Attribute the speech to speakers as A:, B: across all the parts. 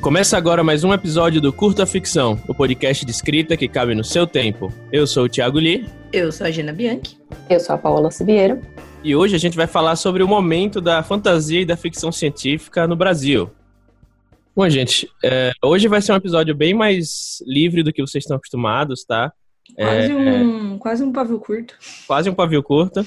A: Começa agora mais um episódio do Curta Ficção, o podcast de escrita que cabe no seu tempo. Eu sou o Thiago Lee.
B: Eu sou a Gina Bianchi.
C: Eu sou a Paola Sibiero.
A: E hoje a gente vai falar sobre o momento da fantasia e da ficção científica no Brasil. Bom, gente, é, hoje vai ser um episódio bem mais livre do que vocês estão acostumados, tá?
B: Quase, é, um, quase um pavio curto.
A: Quase um pavio curto.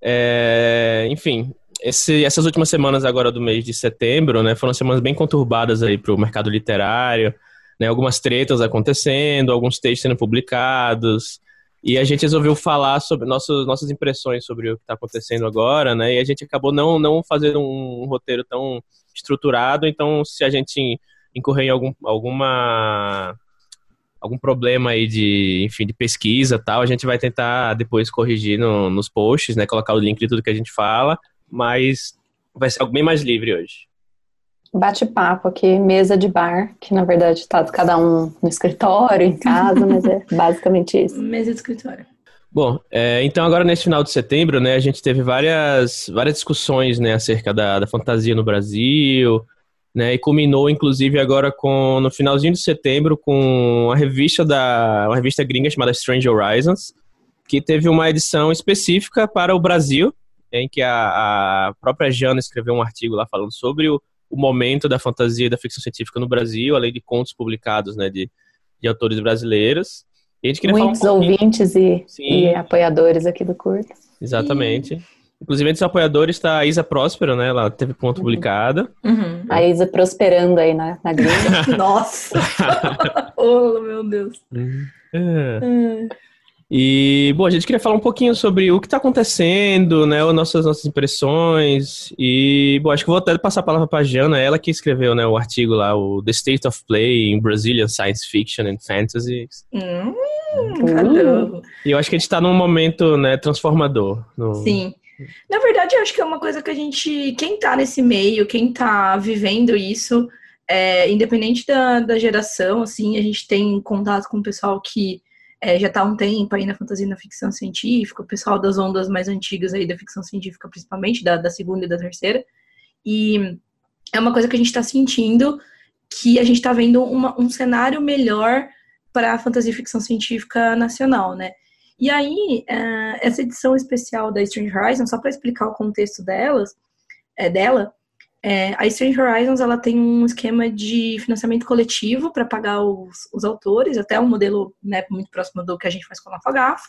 A: É, enfim, esse, essas últimas semanas agora do mês de setembro, né, foram semanas bem conturbadas aí para o mercado literário, né, algumas tretas acontecendo, alguns textos sendo publicados, e a gente resolveu falar sobre nossos, nossas impressões sobre o que está acontecendo agora, né? E a gente acabou não, não fazendo um roteiro tão estruturado, então se a gente incorrer em algum, alguma algum problema aí de, enfim, de pesquisa tal, a gente vai tentar depois corrigir no, nos posts, né? Colocar o link de tudo que a gente fala, mas vai ser algo bem mais livre hoje
C: bate-papo aqui, mesa de bar, que na verdade está cada um no escritório, em casa, mas é basicamente isso.
B: Mesa de escritório.
A: Bom, é, então agora nesse final de setembro, né, a gente teve várias, várias discussões, né, acerca da, da fantasia no Brasil, né, e culminou inclusive agora com, no finalzinho de setembro, com a revista da, uma revista gringa chamada Strange Horizons, que teve uma edição específica para o Brasil, em que a, a própria Jana escreveu um artigo lá falando sobre o, o momento da fantasia e da ficção científica no Brasil, além de contos publicados né, de, de autores brasileiros.
C: E a gente queria Muitos falar um ouvintes e, e, apoiadores aqui do curto.
A: Exatamente. Inclusive, entre os apoiadores está a Isa Próspero, né? Ela teve ponto uhum. publicada.
C: Uhum. A Isa prosperando aí na, na gringa.
B: Nossa! oh, meu Deus! Uhum.
A: É. E, bom, a gente queria falar um pouquinho sobre o que está acontecendo, né, as nossas, nossas impressões. E, bom, acho que vou até passar a palavra para a Jana, ela que escreveu né, o artigo lá, o The State of Play in Brazilian Science Fiction and Fantasy.
B: Hum, hum.
A: E eu acho que a gente está num momento né, transformador. No...
B: Sim. Na verdade, eu acho que é uma coisa que a gente, quem está nesse meio, quem está vivendo isso, é, independente da, da geração, assim, a gente tem contato com o pessoal que é, já está há um tempo aí na fantasia e na ficção científica, o pessoal das ondas mais antigas aí da ficção científica, principalmente, da, da segunda e da terceira. E é uma coisa que a gente está sentindo que a gente está vendo uma, um cenário melhor para a fantasia e ficção científica nacional, né? E aí, uh, essa edição especial da Strange Horizon, só para explicar o contexto delas, é, dela, é, a Strange Horizons ela tem um esquema de financiamento coletivo para pagar os, os, autores, até um modelo né, muito próximo do que a gente faz com a Lafagafo.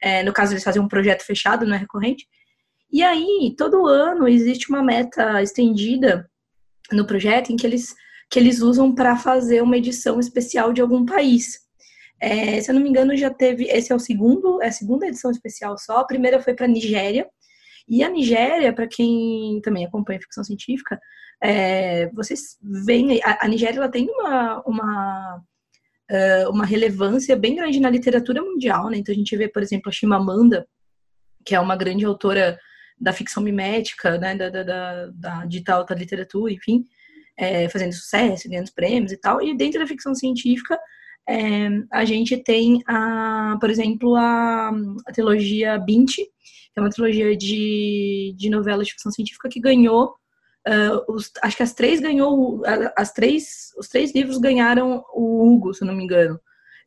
B: É, no caso, eles fazem um projeto fechado, não é recorrente. E aí, todo ano existe uma meta estendida no projeto em que eles, que eles usam para fazer uma edição especial de algum país. É, se eu não me engano, já teve. Esse é o segundo, é a segunda edição especial só. A primeira foi para Nigéria, e a Nigéria, para quem também acompanha ficção científica, é, vocês veem, a, a, Nigéria ela tem uma, uma, uh, uma relevância bem grande na literatura mundial, né? Então a gente vê, por exemplo, a Chimamanda, que é uma grande autora da ficção mimética, né, da, da, da, da digital da literatura, enfim, é, fazendo sucesso, ganhando prêmios e tal. E dentro da ficção científica, é, a gente tem, a, por exemplo, a, a trilogia Binti, é uma trilogia de, de novelas de ficção científica que ganhou. Uh, os, acho que as três ganhou. As três, os três livros ganharam o Hugo, se eu não me engano.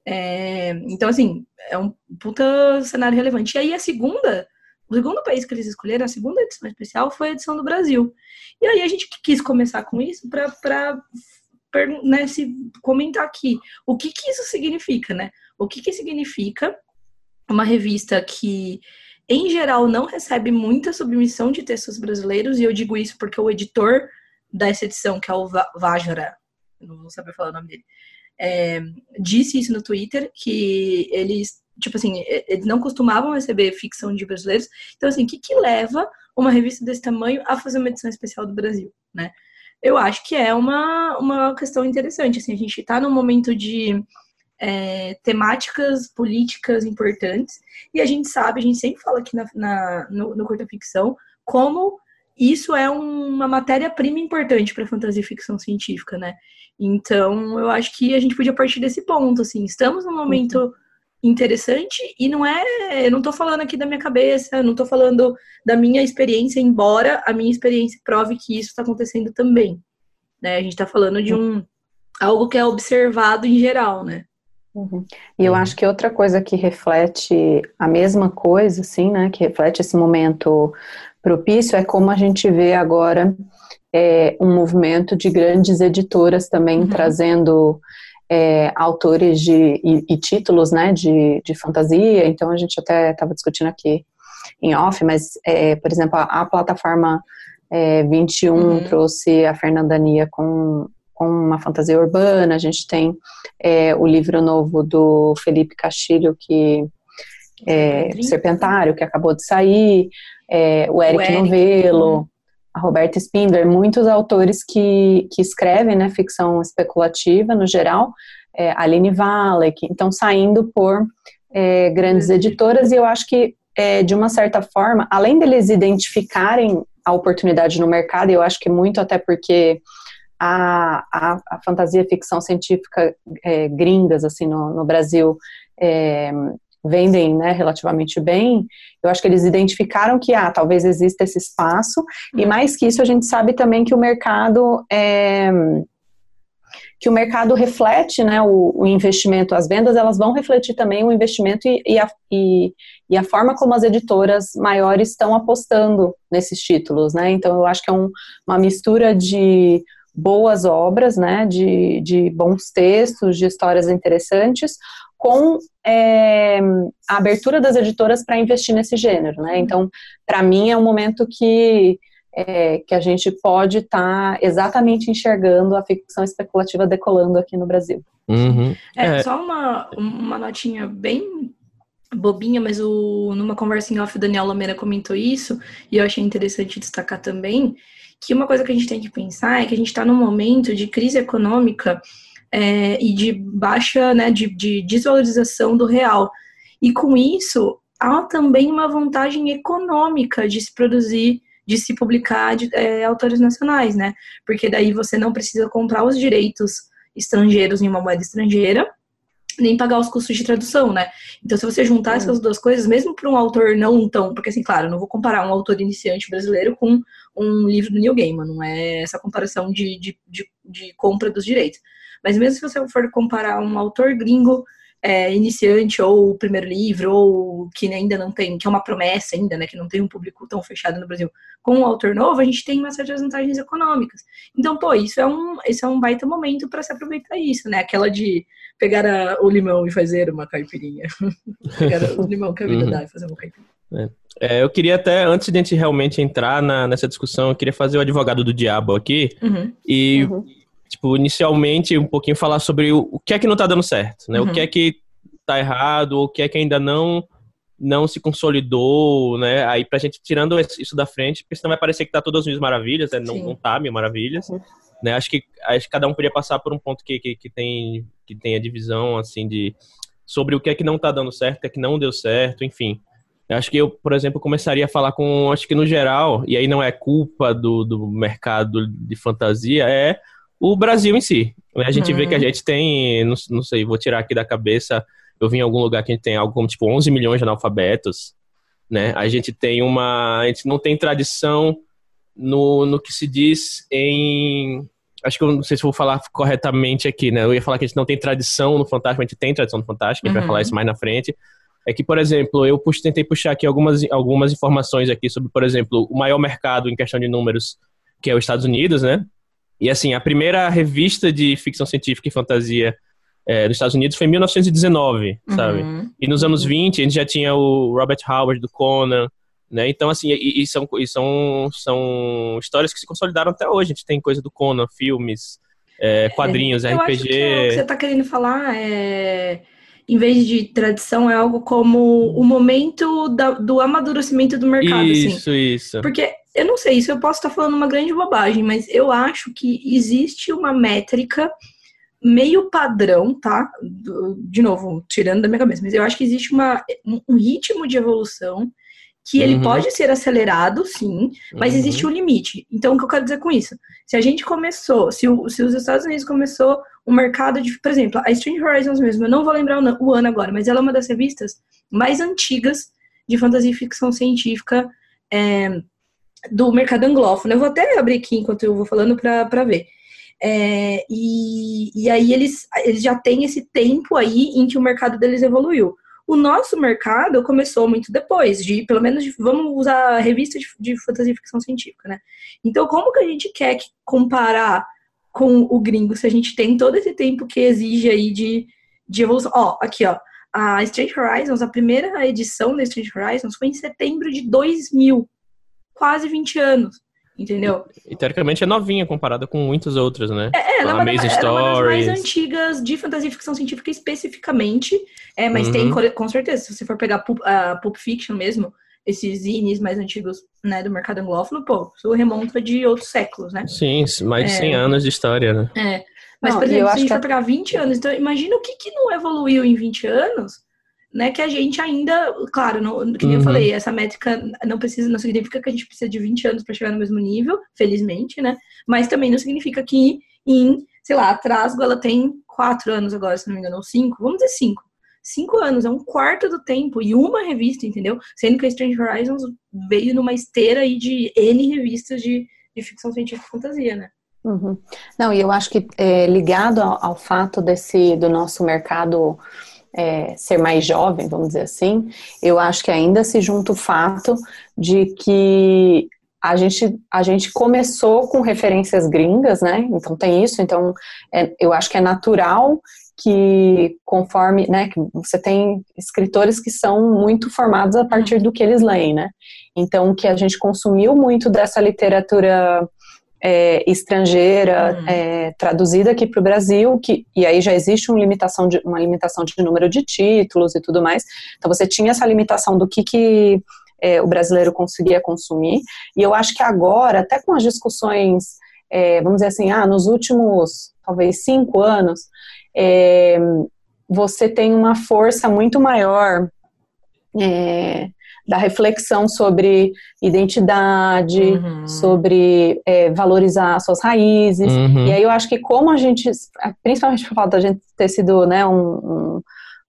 B: É, então, assim, é um puta cenário relevante. E aí a segunda, o segundo país que eles escolheram, a segunda edição especial, foi a edição do Brasil. E aí a gente quis começar com isso para né, se comentar aqui o que, que isso significa, né? O que, que significa uma revista que em geral, não recebe muita submissão de textos brasileiros, e eu digo isso porque o editor dessa edição, que é o Vajra, não vou saber falar o nome dele, é, disse isso no Twitter, que eles, tipo assim, eles não costumavam receber ficção de brasileiros. Então, assim, o que, que leva uma revista desse tamanho a fazer uma edição especial do Brasil, né? Eu acho que é uma, uma questão interessante, assim, a gente está num momento de é, temáticas políticas importantes. E a gente sabe, a gente sempre fala aqui na, na no, no Curta Ficção, como isso é uma matéria-prima importante para fantasia e ficção científica, né? Então, eu acho que a gente podia partir desse ponto, assim, estamos num momento uhum. interessante e não é, eu não estou falando aqui da minha cabeça, não estou falando da minha experiência, embora a minha experiência prove que isso está acontecendo também, né? A gente está falando de um algo que é observado em geral, né?
C: Uhum. E eu acho que outra coisa que reflete a mesma coisa, assim, né, que reflete esse momento propício é como a gente vê agora é, um movimento de grandes editoras também uhum. trazendo é, autores de, e, e, títulos, né, de, de fantasia. Então a gente até estava discutindo aqui em off, mas, é, por exemplo, a, a plataforma 21 uhum. trouxe a Fernandania com com uma fantasia urbana, a gente tem é, o livro novo do Felipe Castilho, que é Serpentário, que acabou de sair, é, o Eric, o Eric Novello, uhum. a Roberta Spindler, muitos autores que, que escrevem né, ficção especulativa no geral, é, Aline Valek, então saindo por é, grandes editoras, e eu acho que, é, de uma certa forma, além deles identificarem a oportunidade no mercado, eu acho que muito até porque a, a, a fantasia ficção científica é, gringas, assim, no, no Brasil, é, vendem né, relativamente bem, eu acho que eles identificaram que ah, talvez exista esse espaço, e uhum. mais que isso, a gente sabe também que o mercado é, que o mercado reflete né, o, o, investimento, as vendas, elas vão refletir também o investimento e, e, a, e, e, a, forma como as editoras maiores estão apostando nesses títulos, né? Então eu acho que é um, uma mistura de boas obras, né, de, de bons textos, de histórias interessantes, com é, a abertura das editoras para investir nesse gênero, né? Então, para mim é um momento que é, que a gente pode estar tá exatamente enxergando a ficção especulativa decolando aqui no Brasil.
A: Uhum.
B: É, é, só uma, uma notinha bem bobinha, mas o, numa conversa em off o Daniel Lameira comentou isso, e eu achei interessante destacar também, que uma coisa que a gente tem que pensar é que a gente está num momento de crise econômica é, e de baixa, né, de, de desvalorização do real. E com isso, há também uma vantagem econômica de se produzir, de se publicar de, é, autores nacionais, né? Porque daí você não precisa comprar os direitos estrangeiros em uma moeda estrangeira, nem pagar os custos de tradução, né? Então, se você juntar essas duas coisas, mesmo para um autor não tão. Porque, assim, claro, eu não vou comparar um autor iniciante brasileiro com um livro do Neil Gaiman, não é essa comparação de, de, de, de compra dos direitos. Mas mesmo se você for comparar um autor gringo é, iniciante ou o primeiro livro, ou que ainda não tem, que é uma promessa ainda, né, que não tem um público tão fechado no Brasil, com um autor novo, a gente tem uma série de vantagens econômicas. Então, pô, isso é um, isso é um baita momento para se aproveitar isso, né? Aquela de pegar a, o limão e fazer uma caipirinha. pegar o limão que a vida uhum. dá e fazer uma caipirinha.
A: É. É, eu queria até, antes de a gente realmente entrar na, nessa discussão, eu queria fazer o advogado do diabo aqui
B: uhum.
A: e uhum tipo, inicialmente um pouquinho falar sobre o, o que é que não tá dando certo, né? Uhum. O que é que tá errado, o que é que ainda não não se consolidou, né? Aí pra gente tirando isso da frente, porque senão vai parecer que tá todas mil maravilhas, né? Não, não tá mil maravilhas. Uhum. Né? Acho que acho que cada um poderia passar por um ponto que, que, que tem que tem a divisão assim de sobre o que é que não tá dando certo, o que é que não deu certo, enfim. Acho que eu, por exemplo, começaria a falar com, acho que no geral, e aí não é culpa do, do mercado de fantasia, é o Brasil em si. A gente uhum. vê que a uhum. gente tem, não, não, sei, vou tirar aqui da cabeça, eu vi em algum lugar que a gente tem algo como tipo 11 milhões de analfabetos, né? A gente tem uma, a gente não tem tradição no, no que se diz em acho que eu não sei se vou falar corretamente aqui, né? Eu ia falar que a gente não tem tradição no Fantástico, a gente tem tradição no Fantástico, a gente uhum. vai falar isso mais na frente. É que, por exemplo, eu tentei puxar aqui algumas, algumas informações aqui sobre, por exemplo, o maior mercado em questão de números, que é os Estados Unidos, né? E assim, a primeira revista de ficção científica e fantasia é, nos Estados Unidos foi em 1919, uhum. sabe? E nos anos 20 a gente já tinha o Robert Howard do Conan, né? Então, assim, e, e, são, e são, são histórias que se consolidaram até hoje. A gente tem coisa do Conan, filmes, é, quadrinhos,
B: é,
A: RPG.
B: o que você está querendo falar é em vez de tradição, é algo como o momento da, do amadurecimento do mercado.
A: Isso,
B: assim.
A: isso.
B: Porque eu não sei, isso eu posso estar falando uma grande bobagem, mas eu acho que existe uma métrica meio padrão, tá? De novo, tirando da minha cabeça, mas eu acho que existe uma, um ritmo de evolução que ele uhum. pode ser acelerado, sim, mas uhum. existe um limite. Então, o que eu quero dizer com isso? Se a gente começou, se, o, se os Estados Unidos começou o mercado de, por exemplo, a Strange Horizons mesmo, eu não vou lembrar o, o ano agora, mas ela é uma das revistas mais antigas de fantasia e ficção científica é, do mercado anglófono. Eu vou até abrir aqui enquanto eu vou falando para ver. É, e, e aí eles, eles já têm esse tempo aí em que o mercado deles evoluiu. O nosso mercado começou muito depois, de pelo menos de, vamos usar a revista de, de, fantasia e ficção científica, né? Então, como que a gente quer comparar com o gringo se a gente tem todo esse tempo que exige aí de, de evolução? Ó, aqui, ó. A Strange Horizons, a primeira edição da Strange Horizons foi em setembro de 2000, quase 20 anos. Entendeu?
A: E, teoricamente é novinha comparada com muitas outras, né?
B: É, ela, é uma, ela é uma das mais antigas de fantasia e ficção científica especificamente. É, mas uhum. tem, com certeza, se você for pegar a Pulp Fiction mesmo, esses zines mais antigos né, do mercado anglófono, pô, isso remonta de outros séculos, né?
A: Sim, mais de é, 100 anos de história, né?
B: É. Mas, não, por exemplo, se a gente for pegar 20 anos, então imagina o que, que não evoluiu em 20 anos né, que a gente ainda, claro, não, que nem uhum. eu falei, essa métrica não precisa, não significa que a gente precisa de 20 anos para chegar no mesmo nível, felizmente, né? Mas também não significa que em, sei lá, a Trasgo ela tem 4 anos agora, se não me engano, ou 5, vamos dizer 5. 5 anos, é um quarto do tempo e uma revista, entendeu? Sendo que a Strange Horizons veio numa esteira aí de N revistas de, de ficção científica e fantasia, né?
C: Uhum. Não, e eu acho que é, ligado ao, ao fato desse do nosso mercado é, ser mais jovem, vamos dizer assim, eu acho que ainda se junta o fato de que a gente, a gente começou com referências gringas, né? Então tem isso, então é, eu acho que é natural que conforme, né, que você tem escritores que são muito formados a partir do que eles leem, né? Então que a gente consumiu muito dessa literatura é, estrangeira uhum. é, traduzida aqui para o Brasil, que, e aí já existe uma limitação, de, uma limitação de número de títulos e tudo mais. Então você tinha essa limitação do que, que é, o brasileiro conseguia consumir. E eu acho que agora, até com as discussões, é, vamos dizer assim, ah, nos últimos talvez cinco anos, é, você tem uma força muito maior é, da reflexão sobre identidade, uhum. sobre é, valorizar suas raízes. Uhum. E aí eu acho que como a gente, principalmente por falta da gente ter sido né, um, um,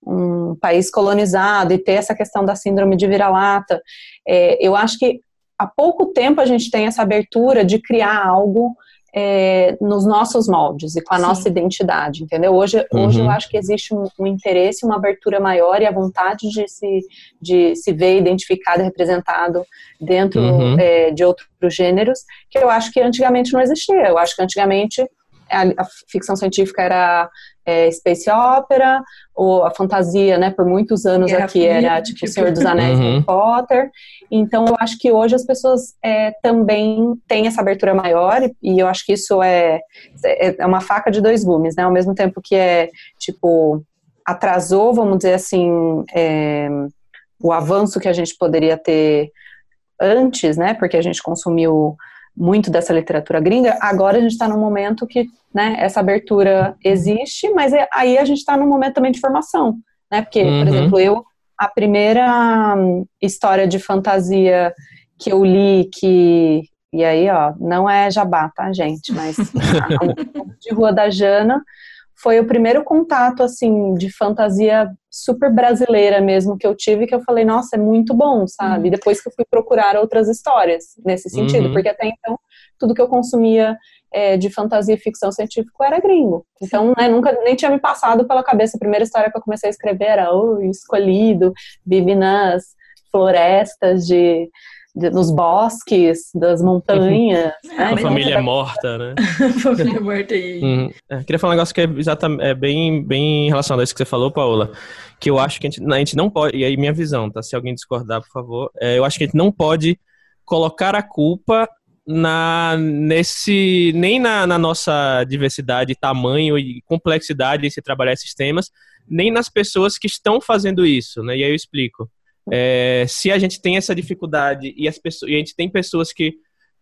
C: um, país colonizado e ter essa questão da síndrome de vira-lata, é, eu acho que há pouco tempo a gente tem essa abertura de criar algo é, nos nossos moldes e com a Sim. nossa identidade, entendeu? Hoje, uhum. hoje eu acho que existe um, um, interesse, uma abertura maior e a vontade de se, de se ver identificado e representado dentro uhum. é, de outros gêneros, que eu acho que antigamente não existia. Eu acho que antigamente a, a ficção científica era é, space opera, ou a fantasia, né, por muitos anos Guerra aqui era tipo, tipo Senhor dos Anéis, uhum. Harry Potter. Então eu acho que hoje as pessoas é, também têm essa abertura maior e eu acho que isso é, é, é uma faca de dois gumes, né? Ao mesmo tempo que é tipo atrasou, vamos dizer assim, é, o avanço que a gente poderia ter antes, né? Porque a gente consumiu muito dessa literatura gringa, agora a gente está num momento que né, essa abertura existe, mas é, aí a gente está num momento também de formação, né? Porque, uhum. por exemplo, eu, a primeira hum, história de fantasia que eu li que e aí, ó, não é jabá, tá, gente? Mas de Rua da Jana foi o primeiro contato, assim, de fantasia super brasileira mesmo que eu tive, que eu falei, nossa, é muito bom, sabe? Uhum. Depois que eu fui procurar outras histórias nesse sentido, uhum. porque até então, tudo que eu consumia é, de fantasia e ficção científica era gringo. Então, né, nunca, nem tinha me passado pela cabeça. A primeira história que eu comecei a escrever era o escolhido, vive nas florestas de nos bosques, das montanhas.
A: né? A família é morta, né?
B: família morta aí.
A: Uhum. É, queria falar um negócio que é, exatamente, é bem, bem relacionado a isso que você falou, Paola, que eu acho que a gente, a gente não pode, e aí minha visão, tá? Se alguém discordar, por favor, é, eu acho que a gente não pode colocar a culpa na nesse nem na, na, nossa diversidade, tamanho e complexidade de se trabalhar esses temas, nem nas pessoas que estão fazendo isso, né? E aí eu explico. É, se a gente tem essa dificuldade e, as pessoas, e a gente tem pessoas que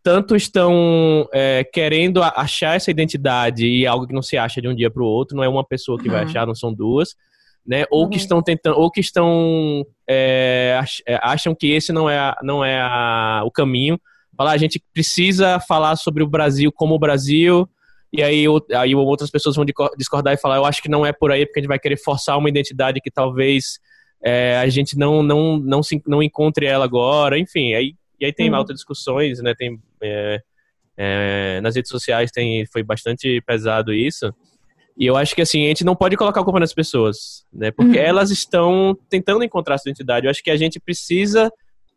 A: tanto estão é, querendo achar essa identidade e algo que não se acha de um dia para o outro, não é uma pessoa que uhum. vai achar, não são duas, né? Ou uhum. que estão tentando, ou que estão é, é, acham que esse não é, não é a, o caminho. Falar, a gente precisa falar sobre o Brasil como o Brasil, e aí, aí outras pessoas vão discordar e falar, eu acho que não é por aí, porque a gente vai querer forçar uma identidade que talvez é, a gente não, não, não, se, não encontre ela agora, enfim, aí, e aí tem uhum. altas discussões, né, tem, é, É, nas redes sociais tem, foi bastante pesado isso. E eu acho que assim, a gente não pode colocar a culpa nas pessoas, né? Porque uhum. elas estão tentando encontrar sua identidade. Eu acho que a gente precisa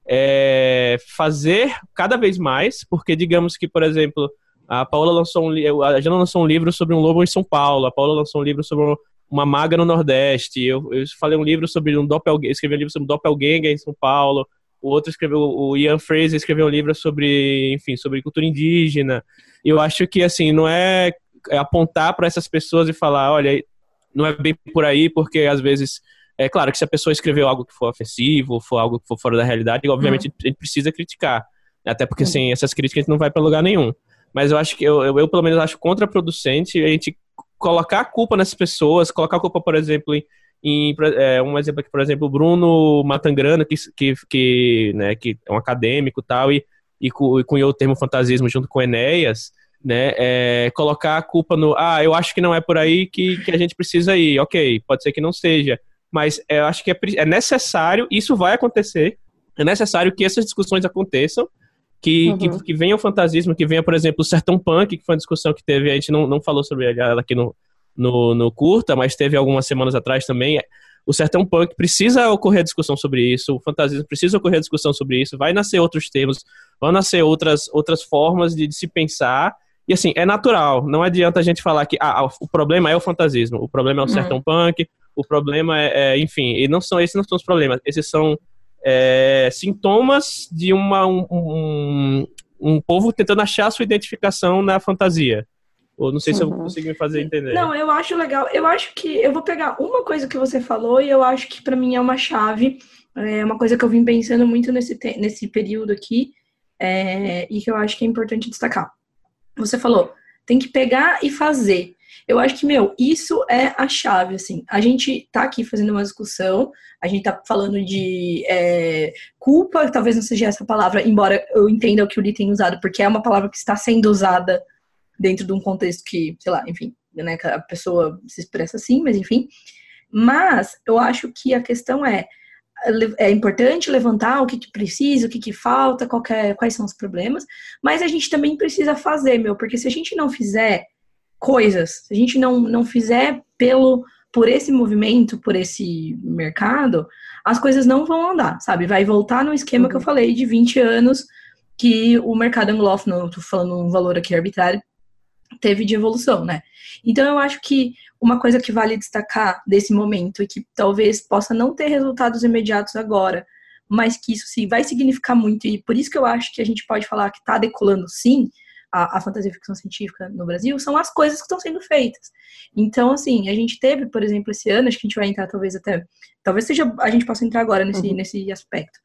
A: é, fazer cada vez mais, porque digamos que, por exemplo, a Paula lançou um, a Jana lançou um livro sobre um lobo em São Paulo, a Paula lançou um livro sobre uma maga no Nordeste, eu, eu falei um livro sobre um doppelganger, escrevi um livro sobre um doppelganger em São Paulo, o outro escreveu, o Ian Fraser escreveu um livro sobre, enfim, sobre cultura indígena. Eu acho que, assim, não é, é apontar para essas pessoas e falar, olha, não é bem por aí, porque às vezes é claro que se a pessoa escreveu algo que for ofensivo, for algo que for fora da realidade, obviamente uhum. a gente precisa criticar. Até porque uhum. sem essas críticas a gente não vai para lugar nenhum. Mas eu acho que eu, eu, eu, pelo menos acho contraproducente a gente colocar a culpa nessas pessoas, colocar a culpa, por exemplo, em, em é, um exemplo aqui, por exemplo, o Bruno Matangrana, que, que, que, né, que é um acadêmico tal, e, e, e cunhou o termo fantasismo junto com Enéas, né, é, colocar a culpa no, ah, eu acho que não é por aí que, que a gente precisa ir, ok, pode ser que não seja, mas eu acho que é, é necessário, isso vai acontecer, é necessário que essas discussões aconteçam, que, uhum. que, que, venha o fantasismo, que venha, por exemplo, o Sertão Punk, que foi uma discussão que teve, a gente não, não falou sobre ela aqui no, no, no curta, mas teve algumas semanas atrás também. O Sertão Punk precisa ocorrer a discussão sobre isso, o fantasismo precisa ocorrer a discussão sobre isso, vai nascer outros termos, vão nascer outras, outras formas de, de se pensar, e assim, é natural, não adianta a gente falar que ah, o problema é o fantasismo, o problema é o uhum. Sertão Punk, o problema é, é, enfim, e não são esses não são os problemas, esses são é, sintomas de uma, um, um, um, povo tentando achar sua identificação na fantasia. Ou não sei se eu uhum. consegui me fazer entender.
B: Não, eu acho legal. Eu acho que eu vou pegar uma coisa que você falou e eu acho que para mim é uma chave, é uma coisa que eu vim pensando muito nesse, nesse período aqui é, e que eu acho que é importante destacar. Você falou, tem que pegar e fazer. Eu acho que, meu, isso é a chave, assim. A gente tá aqui fazendo uma discussão, a gente tá falando de é, culpa, talvez não seja essa palavra, embora eu entenda o que o Lee tem usado, porque é uma palavra que está sendo usada dentro de um contexto que, sei lá, enfim, né, a pessoa se expressa assim, mas enfim. Mas eu acho que a questão é, é importante levantar o que, que precisa, o que, que falta, é, quais são os problemas, mas a gente também precisa fazer, meu, porque se a gente não fizer, coisas, se a gente não, não fizer pelo por esse movimento, por esse mercado, as coisas não vão andar, sabe? Vai voltar no esquema uhum. que eu uhum. falei de 20 anos que o mercado anglófono, tô falando um valor aqui arbitrário, teve de evolução, né? Então eu acho que uma coisa que vale destacar desse momento e que talvez possa não ter resultados imediatos agora, mas que isso sim vai significar muito e por isso que eu acho que a gente pode falar que está decolando sim, a, a fantasia e ficção científica no Brasil são as coisas que estão sendo feitas. Então, assim, a gente teve, por exemplo, esse ano, acho que a gente vai entrar talvez até, talvez seja, a gente possa entrar agora nesse, uhum. nesse aspecto.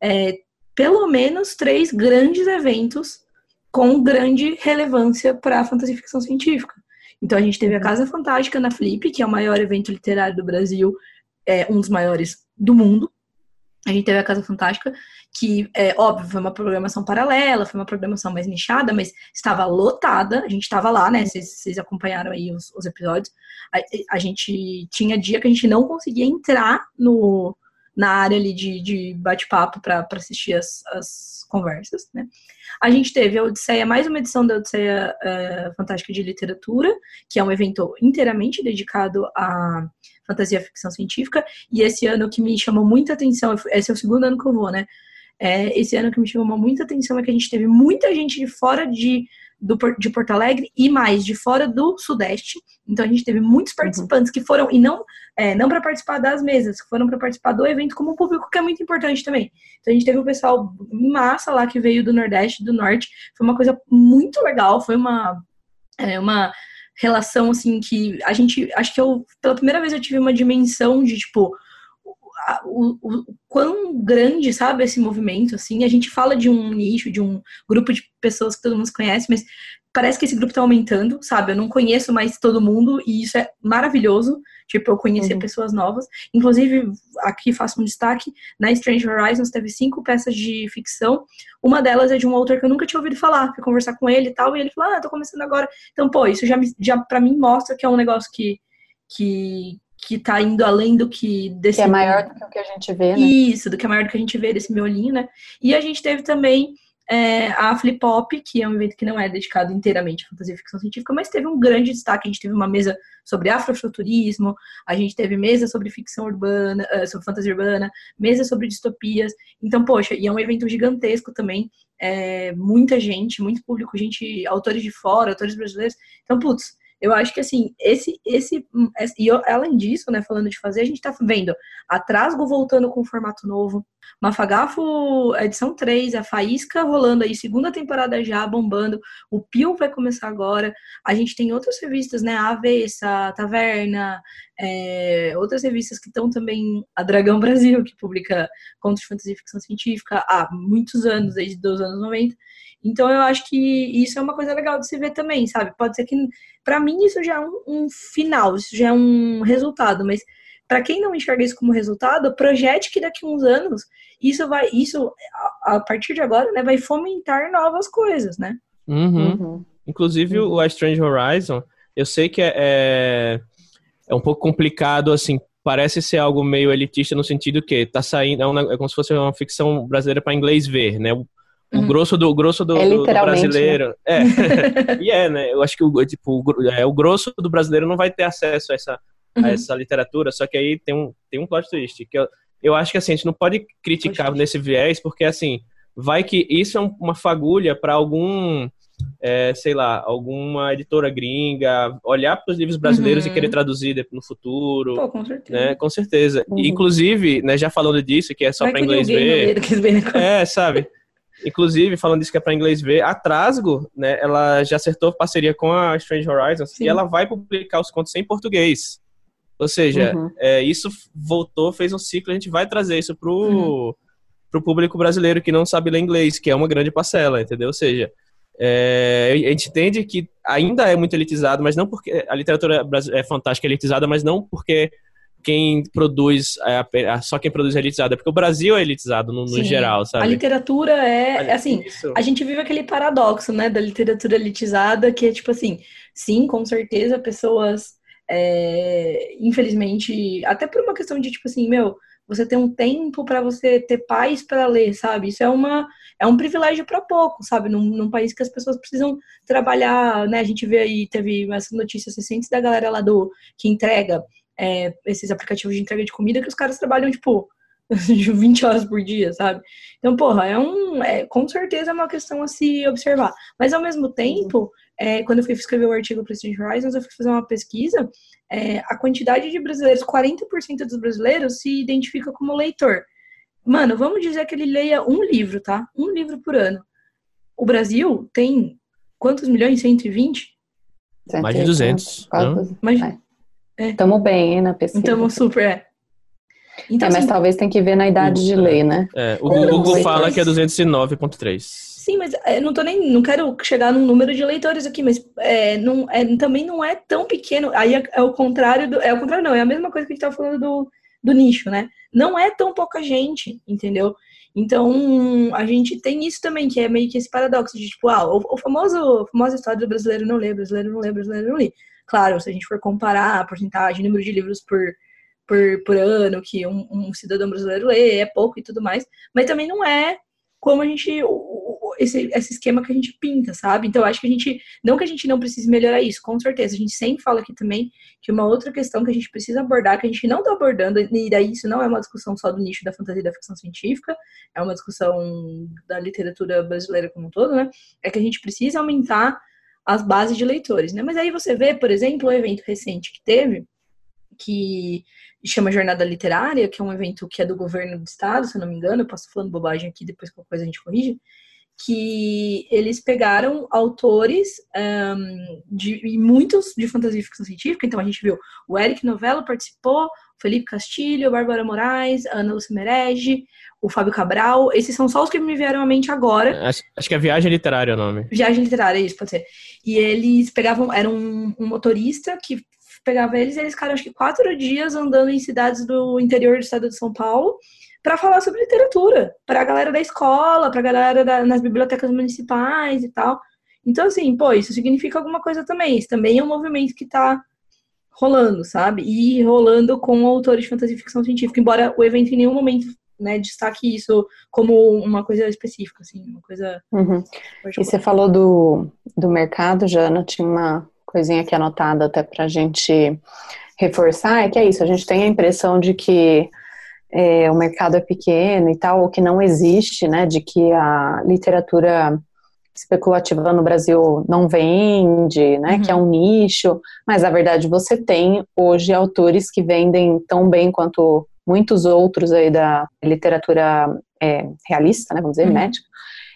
B: É, pelo menos três grandes eventos com grande relevância para a fantasia e ficção científica. Então, a gente teve a uhum. Casa Fantástica na Flip, que é o maior evento literário do Brasil, é um dos maiores do mundo. A gente teve a Casa Fantástica, que, é óbvio, foi uma programação paralela, foi uma programação mais nichada, mas estava lotada, a gente estava lá, né? Vocês acompanharam aí os, os episódios. A, a, gente tinha dia que a gente não conseguia entrar no, na área ali de, de bate-papo para assistir as, as conversas, né? A gente teve a Odisseia, mais uma edição da Odisseia uh, Fantástica de Literatura, que é um evento inteiramente dedicado a fantasia ficção científica. E esse ano que me chamou muita atenção, esse é o segundo ano que eu vou, né? É, esse ano que me chamou muita atenção é que a gente teve muita gente de fora de, do, de Porto Alegre e mais de fora do Sudeste. Então a gente teve muitos participantes uhum. que foram, e não, é, não para participar das mesas, que foram para participar do evento como público, que é muito importante também. Então a gente teve o pessoal em massa lá que veio do Nordeste, do Norte. Foi uma coisa muito legal, foi uma. É, uma relação assim que a gente acho que eu pela primeira vez eu tive uma dimensão de tipo o, o, o, quão grande, sabe, esse movimento, assim, a gente fala de um nicho, de um grupo de pessoas que todo mundo conhece, mas parece que esse grupo tá aumentando, sabe, eu não conheço mais todo mundo e isso é maravilhoso, tipo, eu conhecer uhum. pessoas novas, inclusive, aqui faço um destaque, na Strange Horizons teve cinco peças de ficção, uma delas é de um autor que eu nunca tinha ouvido falar, fui conversar com ele e tal, e ele falou, ah, tô começando agora, então, pô, isso já, já pra mim mostra que é um negócio que, que, que tá indo além do que
C: desse. Que é maior do que o que a gente vê, né?
B: Isso, do que é maior do que a gente vê desse miolinho, né? E a gente teve também é, a Flipop, que é um evento que não é dedicado inteiramente à fantasia e ficção científica, mas teve um grande destaque. A gente teve uma mesa sobre afrofuturismo, a gente teve mesa sobre ficção urbana, uh, sobre fantasia urbana, mesa sobre distopias. Então, poxa, e é um evento gigantesco também. É, muita gente, muito público, gente, autores de fora, autores brasileiros. Então, putz, eu acho que assim, esse, esse, e além disso, né, falando de fazer, a gente tá vendo a Trasgo voltando com formato novo, Mafagafo edição 3, a Faísca rolando aí, segunda temporada já, bombando, o Pio vai começar agora, a gente tem outras revistas, né, a Avessa, a Taverna, é, outras revistas que estão também, a Dragão Brasil, que publica contos de fantasia e ficção científica há muitos anos, desde os anos 90, então eu acho que isso é uma coisa legal de se ver também, sabe? Pode ser que para mim isso já é um, um, final, isso já é um resultado, mas para quem não enxerga isso como resultado, projete que daqui a uns anos isso vai, isso a, a partir de agora, né, vai fomentar novas coisas, né?
A: Uhum. Uhum. Inclusive uhum. o A Strange Horizon, eu sei que é, é, um pouco complicado assim parece ser algo meio elitista no sentido que tá saindo, é, um, é como se fosse uma ficção brasileira para inglês ver, né? O uhum. grosso do, grosso do, é do, do brasileiro. Né? É. e é, né? Eu acho que o, tipo, o, é, o grosso do brasileiro não vai ter acesso a essa, uhum. a essa literatura, só que aí tem um, tem um plot twist. Que eu, eu acho que assim, a gente não pode criticar Poxa. nesse viés, porque assim, vai que isso é uma fagulha para algum. É, sei lá, alguma editora gringa, olhar para os livros brasileiros uhum. e querer traduzir no futuro.
B: Pô, com certeza.
A: Né? Com certeza. Uhum. Inclusive, né, já falando disso, que é só para inglês ver. É, sabe? Inclusive, falando disso que é para inglês ver, a Trasgo, né, ela já acertou parceria com a Strange Horizons Sim. e ela vai publicar os contos em português. Ou seja, uhum. é, isso voltou, fez um ciclo, a gente vai trazer isso pro, uhum. pro público brasileiro que não sabe ler inglês, que é uma grande parcela, entendeu? Ou seja, é, a gente entende que ainda é muito elitizado, mas não porque a literatura é fantástica, elitizada, mas não porque quem produz, é, só quem produz é elitizado. É porque o Brasil é elitizado no, no geral, sabe?
B: A literatura é, é assim, Isso. a gente vive aquele paradoxo, né, da literatura elitizada, que é tipo assim, sim, com certeza, pessoas, é, infelizmente, até por uma questão de tipo assim, meu, você tem um tempo para você ter paz para ler, sabe? Isso é uma é um privilégio para pouco, sabe? Num, num, país que as pessoas precisam trabalhar, né? A gente vê aí, teve essas notícias recentes da galera lá do que entrega é, esses aplicativos de entrega de comida que os caras trabalham, tipo, 20 horas por dia, sabe? Então, porra, é um. É, com certeza é uma questão a se observar. Mas ao mesmo tempo, é, quando eu fui escrever o artigo para Strange Horizons, eu fui fazer uma pesquisa. É, a quantidade de brasileiros, 40% dos brasileiros se identifica como leitor. Mano, vamos dizer que ele leia um livro, tá? Um livro por ano. O Brasil tem quantos milhões? 120?
A: Mais de 200.
C: Mais, Estamos é. bem hein, na pesquisa.
B: Estamos super, é.
C: Então, é, mas assim, talvez tem que ver na idade de lei, né?
A: É, o Google fala que é 209.3.
B: Sim, mas é, eu não tô nem. Não quero chegar num número de leitores aqui, mas é, não, é, também não é tão pequeno. Aí é, é, o contrário do. É o contrário, não. É a mesma coisa que a gente tava falando do, do nicho, né? Não é tão pouca gente, entendeu? Então, a gente tem isso também, que é meio que esse paradoxo de, tipo, ah, o, famoso, famosa história do brasileiro não lê, brasileiro não lê, brasileiro não lê. Claro, se a gente for comparar a porcentagem, número de livros por, por, por ano que um, um, cidadão brasileiro lê, é pouco e tudo mais, mas também não é como a gente, esse, esse esquema que a gente pinta, sabe? Então, acho que a gente, não que a gente não precise melhorar isso, com certeza, a gente sempre fala aqui também que uma outra questão que a gente precisa abordar, que a gente não está abordando, e daí isso não é uma discussão só do nicho da fantasia e da ficção científica, é uma discussão da literatura brasileira como um todo, né? É que a gente precisa aumentar as bases de leitores, né? Mas aí você vê, por exemplo, o evento recente que teve, que chama Jornada Literária, que é um evento que é do governo do estado, se eu não me engano, eu posso falando bobagem aqui, depois qualquer coisa a gente corrige, que eles pegaram autores um, de muitos de fantasia e ficção científica, então a gente viu o Eric Novello participou, Felipe Castilho, Bárbara Moraes, Ana Lúcia Merege, o Fábio Cabral. Esses são só os que me vieram à mente agora.
A: Acho, acho que é Viagem Literária o nome.
B: Viagem Literária, isso, pode ser. E eles pegavam, era um, um motorista que pegava eles e eles ficaram acho que quatro dias andando em cidades do interior do estado de São Paulo para falar sobre literatura, para a galera da escola, para a galera da, nas bibliotecas municipais e tal. Então, assim, pô, isso significa alguma coisa também. Isso também é um movimento que está rolando, sabe? E rolando com autores de fantasia e ficção científica, embora o evento em nenhum momento né, destaque isso como uma coisa específica, assim, uma coisa.
C: Uhum. E você falou do, do mercado, Jana, tinha uma coisinha aqui anotada até para a gente reforçar, é que é isso, a gente tem a impressão de que é, o mercado é pequeno e tal, ou que não existe, né, de que a literatura especulativa no Brasil não vende, né, uhum. que é um nicho, mas na verdade você tem hoje autores que vendem tão bem quanto muitos outros aí da literatura é, realista, né, vamos dizer, uhum. médica,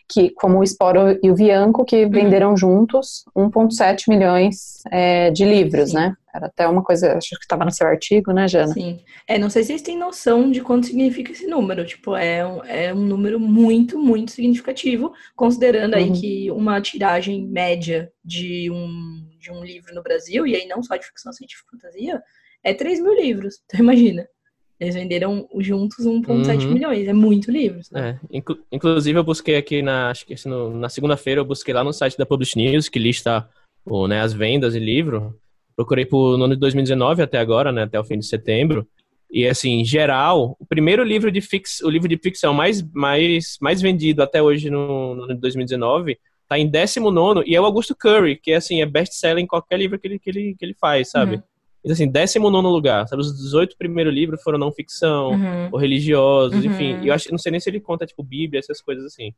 C: que como o Sporo e o Bianco, que uhum. venderam juntos 1,7 milhões é, de livros, Sim. né? Era até uma coisa, acho que estava no seu artigo, né, Jana?
B: Sim. É, não sei se vocês têm noção de quanto significa esse número. Tipo, é um, é um número muito, muito significativo, considerando uhum. aí que uma tiragem média de um, de um livro no Brasil, e aí não só de ficção científica e fantasia, é 3 mil livros. Então imagina. Eles venderam juntos 1,7 uhum. milhões. É muito livros.
A: Né? É. Inclu inclusive, eu busquei aqui na, acho que no, na segunda-feira, eu busquei lá no site da Publish News, que lista o, né, as vendas de livro. Procurei por no ano de 2019 até agora, né, até o fim de setembro. E assim, em geral, o primeiro livro de fix, o livro de ficção mais, mais, mais vendido até hoje no, no ano de 2019 tá em 19 e é o Augusto Curry, que assim, é best-seller em qualquer livro que ele, que ele, que ele faz, sabe? Uhum. Então, assim, 19 lugar, sabe? Os 18 primeiros livros foram não ficção, uhum. ou religiosos, uhum. enfim. E eu acho, não sei nem se ele conta, tipo, Bíblia, essas coisas assim.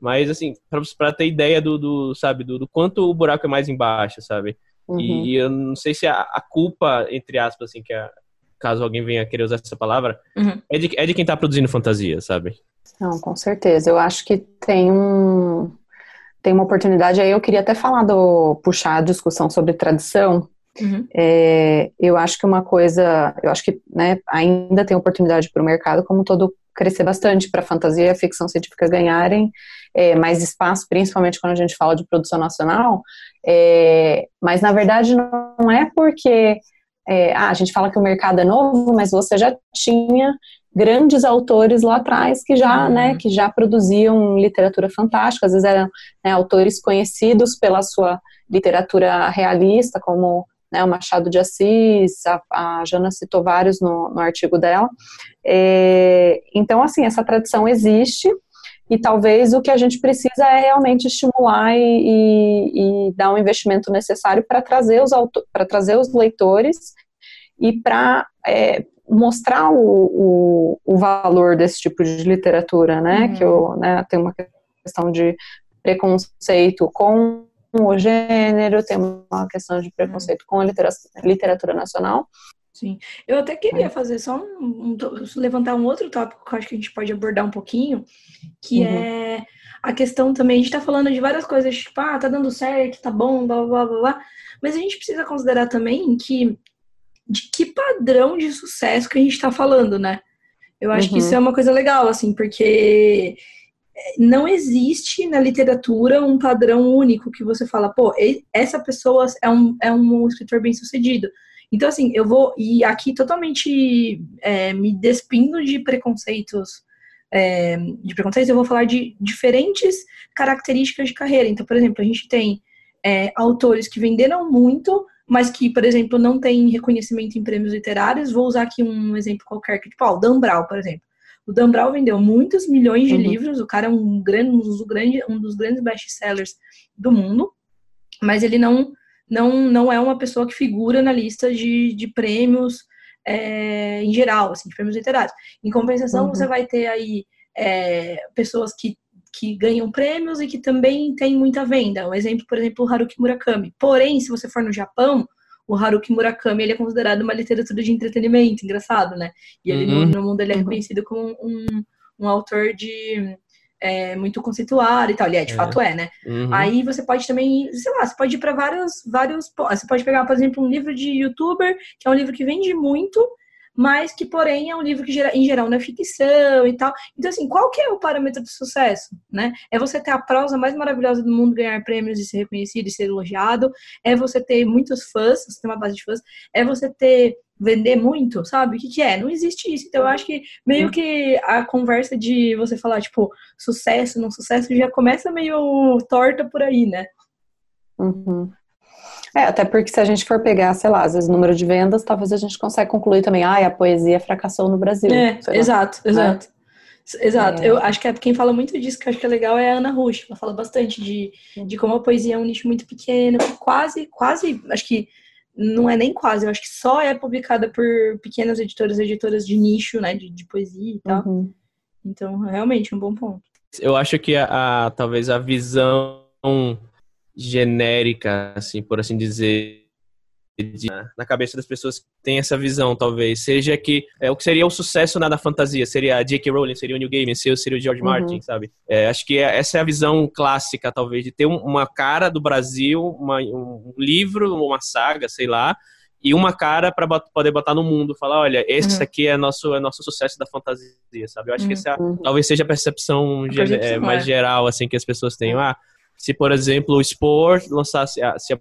A: Mas, assim, pra, pra ter ideia do, do sabe, do, do, quanto o buraco é mais embaixo, sabe? Uhum. E, eu não sei se a, a, culpa, entre aspas, assim, que é, caso alguém venha querer usar essa palavra, uhum. é, de, é de quem tá produzindo fantasia, sabe?
C: Não, com certeza. Eu acho que tem um tem uma oportunidade aí. Eu queria até falar do puxar a discussão sobre tradição, Uhum. É, eu acho que uma coisa, eu acho que né, ainda tem oportunidade para o mercado como todo crescer bastante para a fantasia e a ficção científica ganharem é, mais espaço, principalmente quando a gente fala de produção nacional. É, mas na verdade não é porque é, ah, a gente fala que o mercado é novo, mas você já tinha grandes autores lá atrás que já, uhum. né, que já produziam literatura fantástica, às vezes eram né, autores conhecidos pela sua literatura realista, como né, o Machado de Assis, a, a Jana citou vários no, no artigo dela. É, então, assim, essa tradição existe e talvez o que a gente precisa é realmente estimular e, e, e dar um investimento necessário para trazer, os para trazer os leitores e para é, mostrar o, o, o, valor desse tipo de literatura, né? Uhum. Que eu, né, tem uma questão de preconceito com o gênero, tem uma questão de preconceito com a literatura, literatura nacional.
B: Sim, eu até queria é. fazer só um, um, levantar um outro tópico que eu acho que a gente pode abordar um pouquinho, que uhum. é a questão também, a gente tá falando de várias coisas, tipo, ah, tá dando certo, tá bom, blá, blá, blá, blá, mas a gente precisa considerar também que de que padrão de sucesso que a gente tá falando, né? Eu acho uhum. que isso uhum. é uma coisa legal, assim, porque não existe na literatura um padrão único que você fala, pô, essa pessoa é um, é um escritor bem sucedido. Então, assim, eu vou, e aqui totalmente é, me despindo de preconceitos, é, de preconceitos, eu vou falar de diferentes características de carreira. Então, por exemplo, a gente tem é, autores que venderam muito, mas que, por exemplo, não têm reconhecimento em prêmios literários. Vou usar aqui um exemplo qualquer, que, tipo, ó, Dan Brown, por exemplo. O Dan Brown vendeu muitos milhões de uhum. livros, o cara é um, grande, um, dos, grande, um dos grandes best-sellers do mundo, mas ele não, não, não é uma pessoa que figura na lista de, de prêmios é, em geral, assim, de prêmios literários. Em compensação, uhum. você vai ter aí é, pessoas que, que ganham prêmios e que também têm muita venda. Um exemplo, por exemplo, o Haruki Murakami. Porém, se você for no Japão, o Haruki Murakami ele é considerado uma literatura de entretenimento, engraçado, né? E ele uhum. no, no, mundo ele é uhum. reconhecido como um, um autor de é, muito conceituado e tal. Ele é, de é. fato é, né? Uhum. Aí você pode também, sei lá, você pode ir para vários, vários. Você pode pegar, por exemplo, um livro de youtuber, que é um livro que vende muito, mas que, porém, é um livro que, em geral, não é ficção e tal. Então, assim, qual que é o parâmetro de sucesso, né? É você ter a prosa mais maravilhosa do mundo, ganhar prêmios e ser reconhecido e ser elogiado, é você ter muitos fãs, você ter uma base de fãs, é você ter vender muito, sabe? O que, que é? Não existe isso. Então, eu acho que meio que a conversa de você falar, tipo, sucesso, não sucesso, já começa meio torta por aí, né?
C: Uhum. É, até porque se a gente for pegar, sei lá, às vezes número de vendas, talvez a gente consiga concluir também, ah, a poesia fracassou no Brasil.
B: É, exato, lá, né? exato. Exato, é. eu acho que é, quem fala muito disso, que eu acho que é legal, é a Ana Rush. Ela fala bastante de, de como a poesia é um nicho muito pequeno, quase, quase, acho que não é nem quase, eu acho que só é publicada por pequenas editoras, editoras de nicho, né, de, de poesia e tal. Uhum. Então, realmente, um bom ponto.
A: Eu acho que a, a talvez a visão genérica, assim, por assim dizer, de, na cabeça das pessoas que têm essa visão, talvez. Seja que é, o que seria o sucesso na da fantasia, seria a J.K. Rowling, seria o New Game, seria o George uhum. Martin, sabe? É, acho que é, essa é a visão clássica, talvez, de ter um, uma cara do Brasil, uma, um livro, uma saga, sei lá, e uma cara para poder botar no mundo, falar, olha, esse uhum. aqui é nosso é nosso sucesso da fantasia, sabe? Eu acho uhum. que essa é talvez seja a percepção é, mais é. geral assim que as pessoas têm. Ah, se por exemplo o Sport lançasse, se a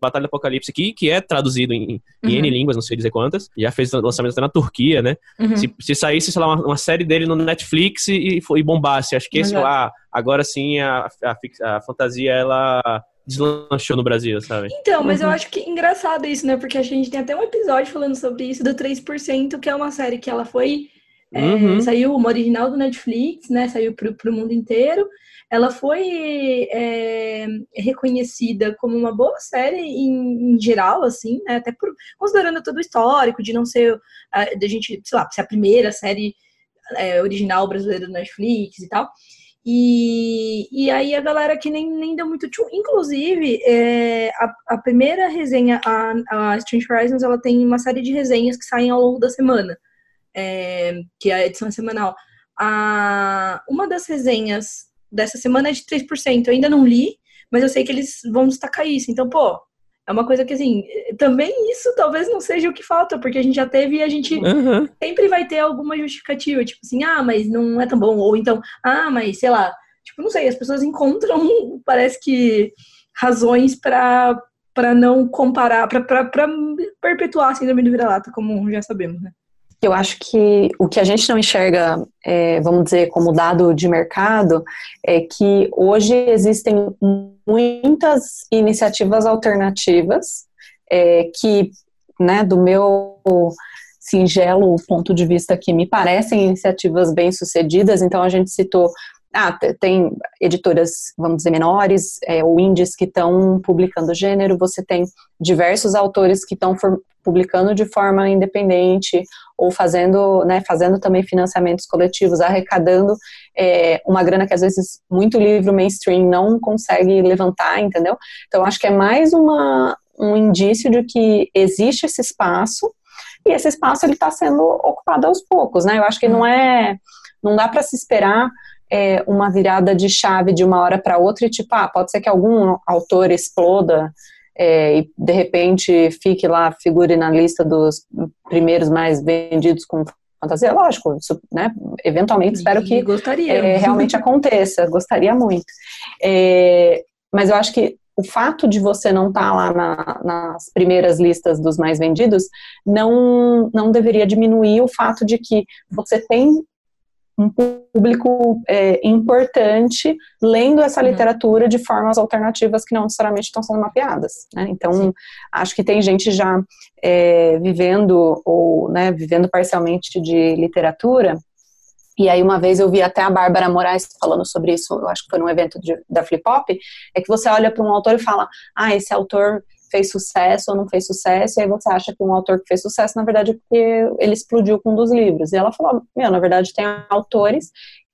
A: Batalha do Apocalipse, que, que é traduzido em, em uhum. N línguas, não sei dizer quantas. Já fez lançamento até na Turquia, né? Uhum. Se, se saísse, sei lá, uma, uma, série dele no Netflix e, e bombasse, acho que esse, ah, agora sim a, a, a fantasia, ela deslanchou no Brasil, sabe?
B: Então, mas uhum. eu acho que engraçado isso, né? Porque a gente tem até um episódio falando sobre isso, do 3%, que é uma série que ela foi... É, uhum. Saiu uma original do Netflix, né? Saiu pro, pro mundo inteiro ela foi é, reconhecida como uma boa série em, em geral, assim, né? até por, considerando todo o histórico de não ser a, de a gente, sei lá, ser a primeira série é, original brasileira do Netflix e tal. E, e aí a galera que nem, nem deu muito tchum. Inclusive, é, a, a primeira resenha, a, a Strange Horizons, ela tem uma série de resenhas que saem ao longo da semana, é, que é a edição semanal. A, uma das resenhas dessa semana é de 3%. Eu ainda não li, mas eu sei que eles vão destacar isso. Então, pô, é uma coisa que, assim, também isso talvez não seja o que falta, porque a gente já teve e a gente uhum. sempre vai ter alguma justificativa, tipo assim, ah, mas não é tão bom, ou então, ah, mas sei lá, tipo, não sei, as pessoas encontram, parece que, razões para para não comparar, para perpetuar a síndrome do vira-lata, como já sabemos, né?
C: Eu acho que o que a gente não enxerga, é, vamos dizer, como dado de mercado, é que hoje existem muitas iniciativas alternativas é, que, né, do meu singelo ponto de vista aqui, me parecem iniciativas bem sucedidas. Então, a gente citou ah, tem editoras, vamos dizer, menores é, ou indies que estão publicando gênero, você tem diversos autores que estão publicando de forma independente ou fazendo, né, fazendo também financiamentos coletivos, arrecadando é, uma grana que às vezes muito livro mainstream não consegue levantar, entendeu? Então acho que é mais uma, um indício de que existe esse espaço e esse espaço ele está sendo ocupado aos poucos, né? Eu acho que não é, não dá para se esperar é, uma virada de chave de uma hora para outra e tipo, ah, pode ser que algum autor exploda é, e de repente fique lá, figure na lista dos primeiros mais vendidos com fantasia, lógico, isso, né, eventualmente espero que
B: gostaria.
C: É, realmente aconteça, gostaria muito. É, mas eu acho que o fato de você não estar tá lá na, nas primeiras listas dos mais vendidos não, não deveria diminuir o fato de que você tem um público é, importante lendo essa uhum. literatura de formas alternativas que não necessariamente estão sendo mapeadas. Né? Então, Sim. acho que tem gente já é, vivendo ou né, vivendo parcialmente de literatura. E aí, uma vez eu vi até a Bárbara Moraes falando sobre isso, eu acho que foi num evento de, da Flip Hop, é que você olha para um autor e fala, ah, esse autor fez sucesso ou não fez sucesso, e aí você acha que um autor que fez sucesso, na verdade, é porque ele explodiu com um dos livros. E ela falou, meu, na verdade, tem autores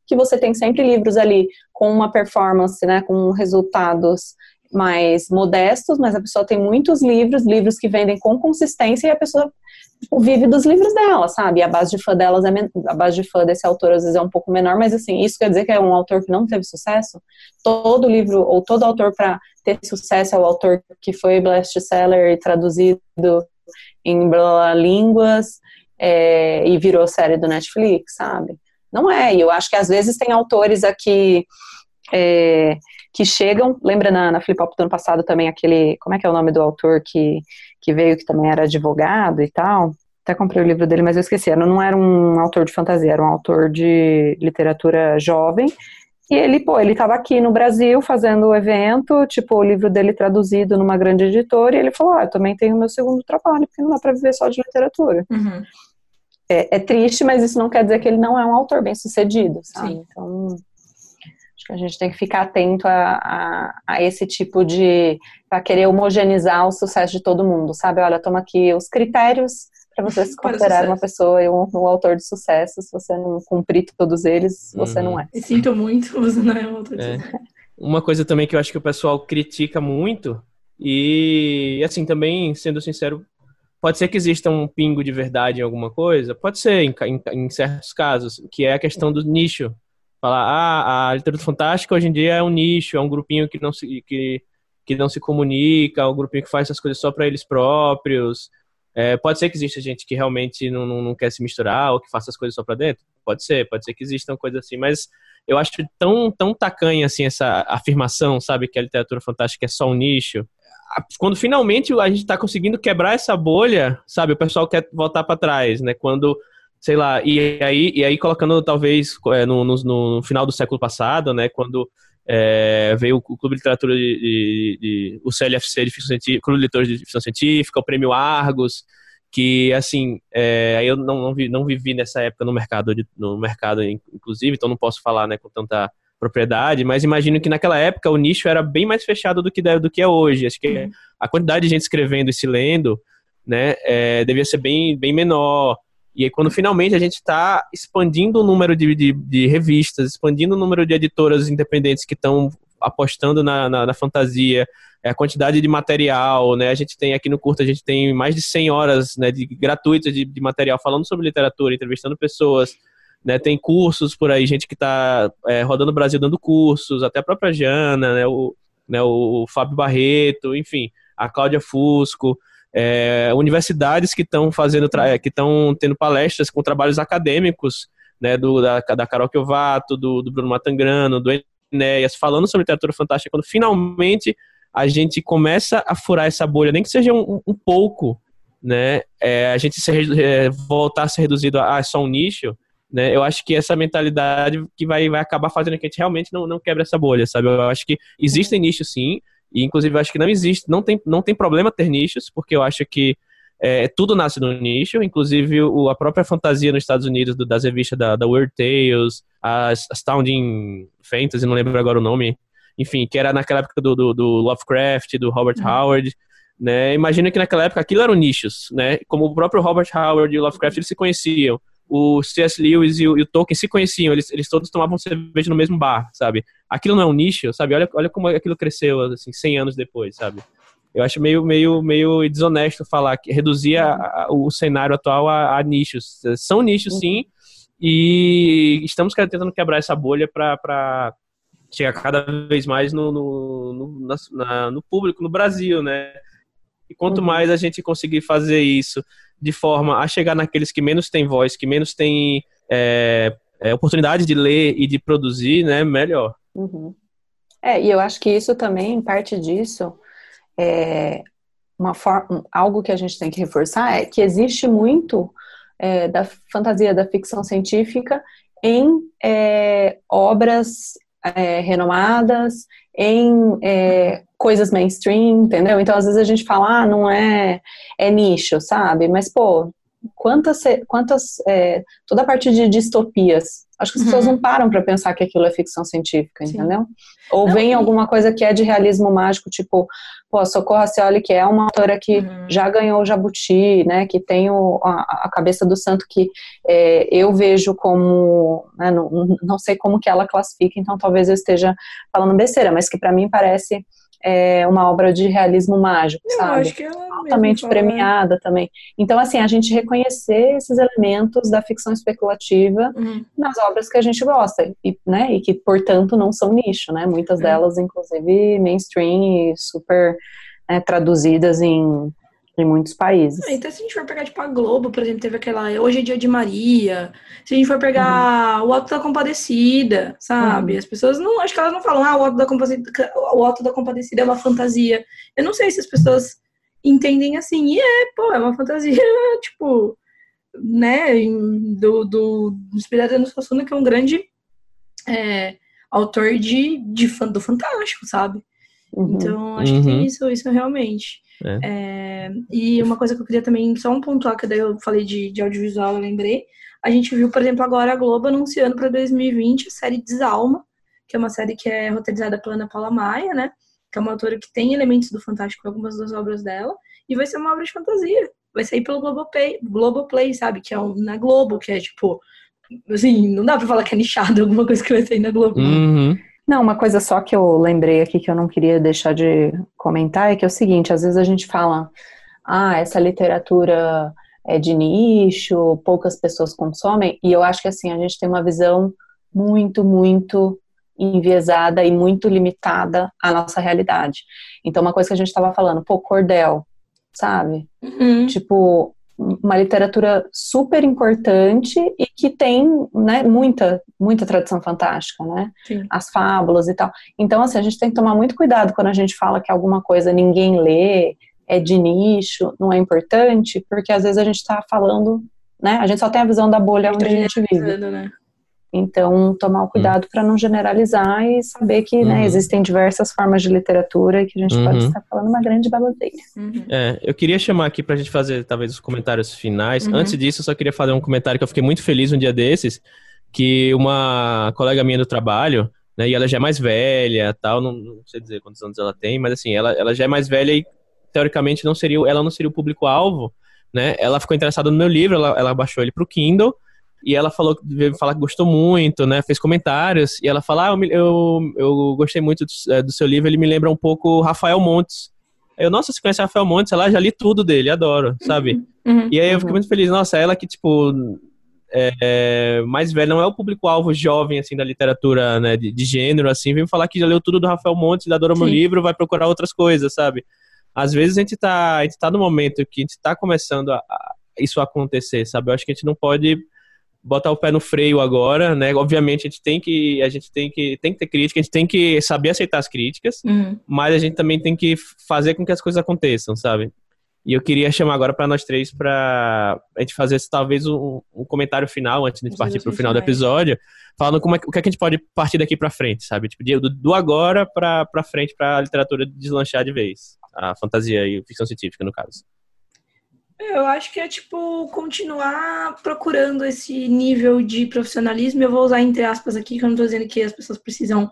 C: que você tem sempre livros ali com uma performance, né, com resultados mais modestos, mas a pessoa tem muitos livros, livros que vendem com consistência e a pessoa tipo, vive dos livros dela, sabe? E a base de fã delas é a base de fã desse autor às vezes é um pouco menor, mas assim, isso quer dizer que é um autor que não teve sucesso? Todo livro ou todo autor para ter sucesso é o autor que foi best-seller e traduzido em línguas é, e virou série do Netflix, sabe? Não é, e eu acho que às vezes tem autores aqui é, que chegam, lembra na, na Flip Hop do ano passado também aquele, como é que é o nome do autor que, que veio, que também era advogado e tal, até comprei o livro dele, mas eu esqueci, não era um autor de fantasia, era um autor de literatura jovem, e ele, pô, ele estava aqui no Brasil fazendo o evento, tipo, o livro dele traduzido numa grande editora, e ele falou, ah, eu também tenho meu segundo trabalho, porque não dá para viver só de literatura. Uhum. é, é, triste, mas isso não quer dizer que ele não é um autor bem sucedido, sabe? Sim. Então, acho que a gente tem que ficar atento a, a, a esse tipo de. para querer homogeneizar o sucesso de todo mundo, sabe? Olha, toma aqui os critérios para você se considerar uma pessoa e um, um, autor de sucesso. Se você não cumprir todos eles, você uhum. não é.
B: E sinto muito, você não é um autor de é. sucesso.
A: Uma coisa também que eu acho que o pessoal critica muito, e assim, também, sendo sincero, pode ser que exista um pingo de verdade em alguma coisa, pode ser em, em, em certos casos, que é a questão do nicho. Falar, ah, a literatura fantástica hoje em dia é um nicho, é um grupinho que não se, que, que não se comunica, é um grupinho que faz essas coisas só para eles próprios. É, pode ser que exista gente que realmente não, não, não, quer se misturar ou que faça as coisas só para dentro. Pode ser, pode ser que existam coisas assim, mas eu acho tão, tão tacanha assim essa afirmação, sabe, que a literatura fantástica é só um nicho quando finalmente a gente está conseguindo quebrar essa bolha, sabe, o pessoal quer voltar para trás, né? Quando, sei lá, e aí, e aí colocando talvez é, no, no, no final do século passado, né? Quando é, veio o Clube de Literatura de, de, de, o CLFC de ficção científica, Clube de Leitores de Ficção Científica, o Prêmio Argos, que assim, é, eu não, não, vi, não vivi nessa época no mercado, no mercado inclusive, então não posso falar né, com tanta propriedade, mas imagino que naquela época o nicho era bem mais fechado do que, do que é hoje. Acho que uhum. a quantidade de gente escrevendo e se lendo, né, é, devia ser bem, bem menor. E aí, quando finalmente a gente está expandindo o número de, de, de, revistas, expandindo o número de editoras independentes que estão apostando na, na, na, fantasia, é, a quantidade de material, né? A gente tem aqui no curto, a gente tem mais de 100 horas né, de, gratuitas de, de material falando sobre literatura, entrevistando pessoas, né, tem cursos por aí, gente que está é, rodando o Brasil dando cursos, até a própria Jana, né, o, né, o Fábio Barreto, enfim, a Cláudia Fusco, é, universidades que estão fazendo, que estão tendo palestras com trabalhos acadêmicos, né, do, da, da Carol Kiovato, do, do Bruno Matangrano, do Enéas, falando sobre literatura fantástica, quando finalmente a gente começa a furar essa bolha, nem que seja um, um pouco, né, é, a gente se, é, voltar a ser reduzido a, a só um nicho, né? Eu acho que essa mentalidade que vai, vai acabar fazendo que a gente realmente não, não quebre essa bolha, sabe? Eu acho que existem nichos sim, e inclusive eu acho que não existe, não tem, não tem problema ter nichos, porque eu acho que é, tudo nasce no nicho, inclusive o, a própria fantasia nos Estados Unidos do, das revistas da, da Weird Tales, as, Astounding Fantasy, não lembro agora o nome, enfim, que era naquela época do, do, do Lovecraft, do Robert uhum. Howard, né? Imagina que naquela época aquilo eram nichos, né? Como o próprio Robert Howard e o Lovecraft eles se conheciam o C.S. Lewis e o, e o, Tolkien se conheciam, eles, eles todos tomavam cerveja no mesmo bar, sabe? Aquilo não é um nicho, sabe? Olha, olha como aquilo cresceu, assim, 100 anos depois, sabe? Eu acho meio, meio, meio desonesto falar que reduzir a, a, o cenário atual a, a, nichos. São nichos, sim, e estamos tentando quebrar essa bolha para chegar cada vez mais no, no, no, na, no público, no Brasil, né? E quanto uhum. mais a gente conseguir fazer isso de forma a chegar naqueles que menos têm voz, que menos têm é, é, oportunidade de ler e de produzir, né, melhor.
C: Uhum. É, e eu acho que isso também, parte disso, é uma forma, algo que a gente tem que reforçar é que existe muito é, da fantasia da ficção científica em é, obras é, renomadas, em é, coisas mainstream, entendeu? Então, às vezes a gente fala, ah, não é, é nicho, sabe? Mas, pô, quantas, quantas é, toda a parte de distopias. Acho que as pessoas uhum. não param para pensar que aquilo é ficção científica, Sim. entendeu? Ou não, vem e... alguma coisa que é de realismo mágico, tipo, pô, Socorro Racioli, que é uma autora que uhum. já ganhou o Jabuti, né, que tem o, a, a, cabeça do santo que é, eu vejo como, né, não, não sei como que ela classifica, então talvez eu esteja falando besteira, mas que para mim parece é uma obra de realismo mágico,
B: eu
C: sabe?
B: Acho que ela
C: Altamente premiada também. Então, assim, a gente reconhecer esses elementos da ficção especulativa uhum. nas obras que a gente gosta, e, né, e que, portanto, não são nicho, né? Muitas uhum. delas, inclusive, mainstream e super né, traduzidas em em muitos países.
B: É, então, se a gente for pegar, tipo, a Globo, por exemplo, teve aquela Hoje é Dia de Maria. Se a gente for pegar uhum. o Alto da Compadecida, sabe? Uhum. As pessoas não, acho que elas não falam, ah, o Alto, da Compadecida, o Alto da Compadecida é uma fantasia. Eu não sei se as pessoas entendem assim. E é, pô, é uma fantasia, tipo, né, do, do, do Inspirada no Suassuna, que é um grande é, autor de, de, do fantástico, sabe? Uhum. Então, acho uhum. que tem uhum. isso, isso realmente. É. É, e uma coisa que eu queria também, só um pontuar, que daí eu falei de, de audiovisual, eu lembrei. A gente viu, por exemplo, agora a Globo anunciando para 2020 a série Desalma, que é uma série que é roteirizada pela Ana Paula Maia, né? Que é uma autora que tem elementos do fantástico em algumas das obras dela. E vai ser uma obra de fantasia. Vai sair pelo Globoplay, Globoplay sabe? Que é um, na Globo, que é tipo. Assim, não dá pra falar que é nichado alguma coisa que vai sair na Globo.
A: Uhum.
C: Não, uma coisa só que eu lembrei aqui que eu não queria deixar de comentar é que é o seguinte: às vezes a gente fala, ah, essa literatura é de nicho, poucas pessoas consomem, e eu acho que assim, a gente tem uma visão muito, muito enviesada e muito limitada à nossa realidade. Então, uma coisa que a gente estava falando, pô, cordel, sabe?
B: Uhum.
C: Tipo, uma literatura super importante e que tem, né, muita, muita tradição fantástica, né?
B: Sim.
C: As fábulas e tal. Então, assim, a gente tem que tomar muito cuidado quando a gente fala que alguma coisa ninguém lê, é de nicho, não é importante, porque às vezes a gente está falando, né? A gente só tem a visão da bolha onde a gente vive.
B: Né?
C: Então, tomar o cuidado uhum. para não generalizar e saber que né, uhum. né, existem diversas formas de literatura e que a gente uhum. pode estar falando uma grande balanceira.
B: Uhum.
A: É, eu queria chamar aqui para a gente fazer talvez os comentários finais.
B: Uhum.
A: Antes disso, eu só queria fazer um comentário que eu fiquei muito feliz um dia desses, que uma colega minha do trabalho, né, e ela já é mais velha, tal, não, não sei dizer quantos anos ela tem, mas assim, ela, ela já é mais velha e teoricamente não seria, ela não seria o público-alvo, né? Ela ficou interessada no meu livro, ela, ela baixou ele para o Kindle e ela falou veio falar que gostou muito, né? Fez comentários e ela falou: ah, eu, eu, eu gostei muito do, é, do, seu livro, ele me lembra um pouco Rafael Montes. Eu, nossa, você conhece Rafael Montes? Ela já li tudo dele, adoro, sabe?
B: Uhum, uhum,
A: e aí eu fiquei muito feliz. Nossa, ela que, tipo, é, é, mais velha, não é o público-alvo jovem, assim, da literatura, né, de, de, gênero, assim, veio falar que já leu tudo do Rafael Montes, adorou Sim. meu livro, vai procurar outras coisas, sabe? Às vezes a gente tá, a gente tá no momento que a gente tá começando a, a isso acontecer, sabe? Eu acho que a gente não pode botar o pé no freio agora, né? Obviamente a gente tem que a gente tem que tem que ter crítica, a gente tem que saber aceitar as críticas,
B: uhum.
A: mas a gente também tem que fazer com que as coisas aconteçam, sabe? E eu queria chamar agora para nós três para a gente fazer talvez um, um, comentário final antes de partir para o final do episódio, falando como é, o que, é que a gente pode partir daqui para frente, sabe? Tipo, do, do agora para frente para a literatura deslanchar de vez, a fantasia e a ficção científica no caso.
B: Eu acho que é tipo continuar procurando esse nível de profissionalismo. Eu vou usar entre aspas aqui, que eu não estou dizendo que as pessoas precisam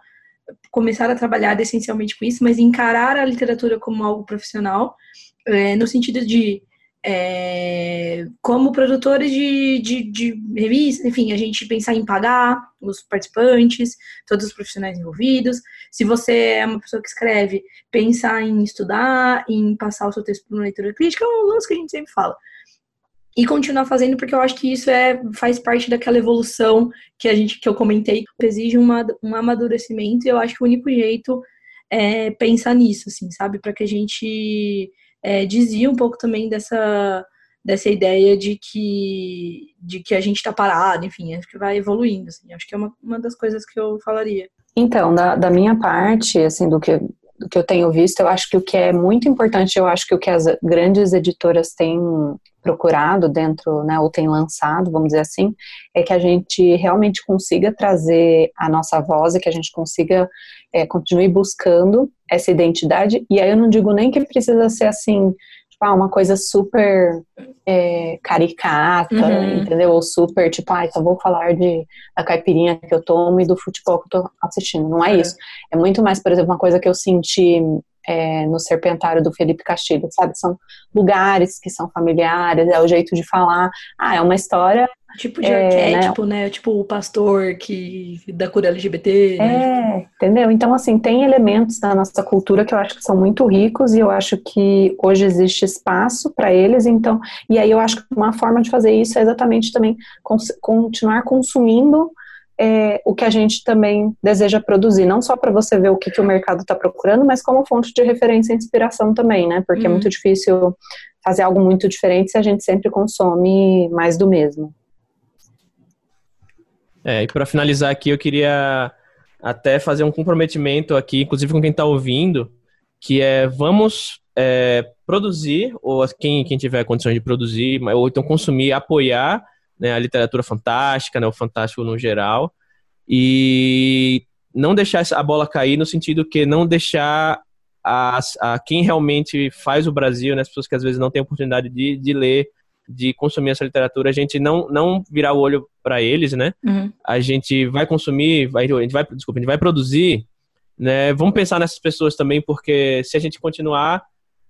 B: começar a trabalhar essencialmente com isso, mas encarar a literatura como algo profissional, é, no sentido de é, como produtores de, de, de revistas, enfim, a gente pensar em pagar os participantes, todos os profissionais envolvidos. Se você é uma pessoa que escreve, pensar em estudar, em passar o seu texto para uma leitura crítica, é um lance que a gente sempre fala. E continuar fazendo, porque eu acho que isso é, faz parte daquela evolução que a gente que eu comentei, que exige uma, um amadurecimento, e eu acho que o único jeito é pensar nisso, assim, sabe? Para que a gente é, dizia um pouco também dessa, dessa ideia de que, de que a gente está parado, enfim, acho que vai evoluindo. Assim, acho que é uma, uma das coisas que eu falaria.
C: Então, da, da minha parte, assim, do que, do que eu tenho visto, eu acho que o que é muito importante, eu acho que o que as grandes editoras têm procurado dentro, né, ou têm lançado, vamos dizer assim, é que a gente realmente consiga trazer a nossa voz e que a gente consiga é, continue buscando essa identidade. E aí eu não digo nem que precisa ser assim, tipo, ah, uma coisa super é, caricata, uhum. entendeu? Ou super, tipo, ah, só vou falar de, da caipirinha que eu tomo e do futebol que eu tô assistindo. Não é, é. isso. É muito mais, por exemplo, uma coisa que eu senti é, no Serpentário do Felipe Castilho, sabe? São lugares que são familiares, é o jeito de falar. Ah, é uma história.
B: Tipo de é, arquétipo, né? né? Tipo o pastor que da cura LGBT.
C: Né? É, tipo... entendeu? Então, assim, tem elementos da nossa cultura que eu acho que são muito ricos e eu acho que hoje existe espaço para eles. Então, e aí eu acho que uma forma de fazer isso é exatamente também cons continuar consumindo é, o que a gente também deseja produzir, não só para você ver o que, que o mercado está procurando, mas como fonte de referência e inspiração também, né? Porque uhum. é muito difícil fazer algo muito diferente se a gente sempre consome mais do mesmo.
A: É, e para finalizar aqui, eu queria até fazer um comprometimento aqui, inclusive com quem está ouvindo, que é vamos é, produzir, ou quem, quem tiver condições de produzir, ou então consumir, apoiar né, a literatura fantástica, né, o fantástico no geral, e não deixar a bola cair no sentido que não deixar a, a quem realmente faz o Brasil, né, as pessoas que às vezes não têm oportunidade de, de ler, de consumir essa literatura, a gente não, não virar o olho para eles, né? Uhum. A gente vai consumir, vai, a gente vai, desculpa, a gente vai produzir, né? Vamos pensar nessas pessoas também, porque se a gente continuar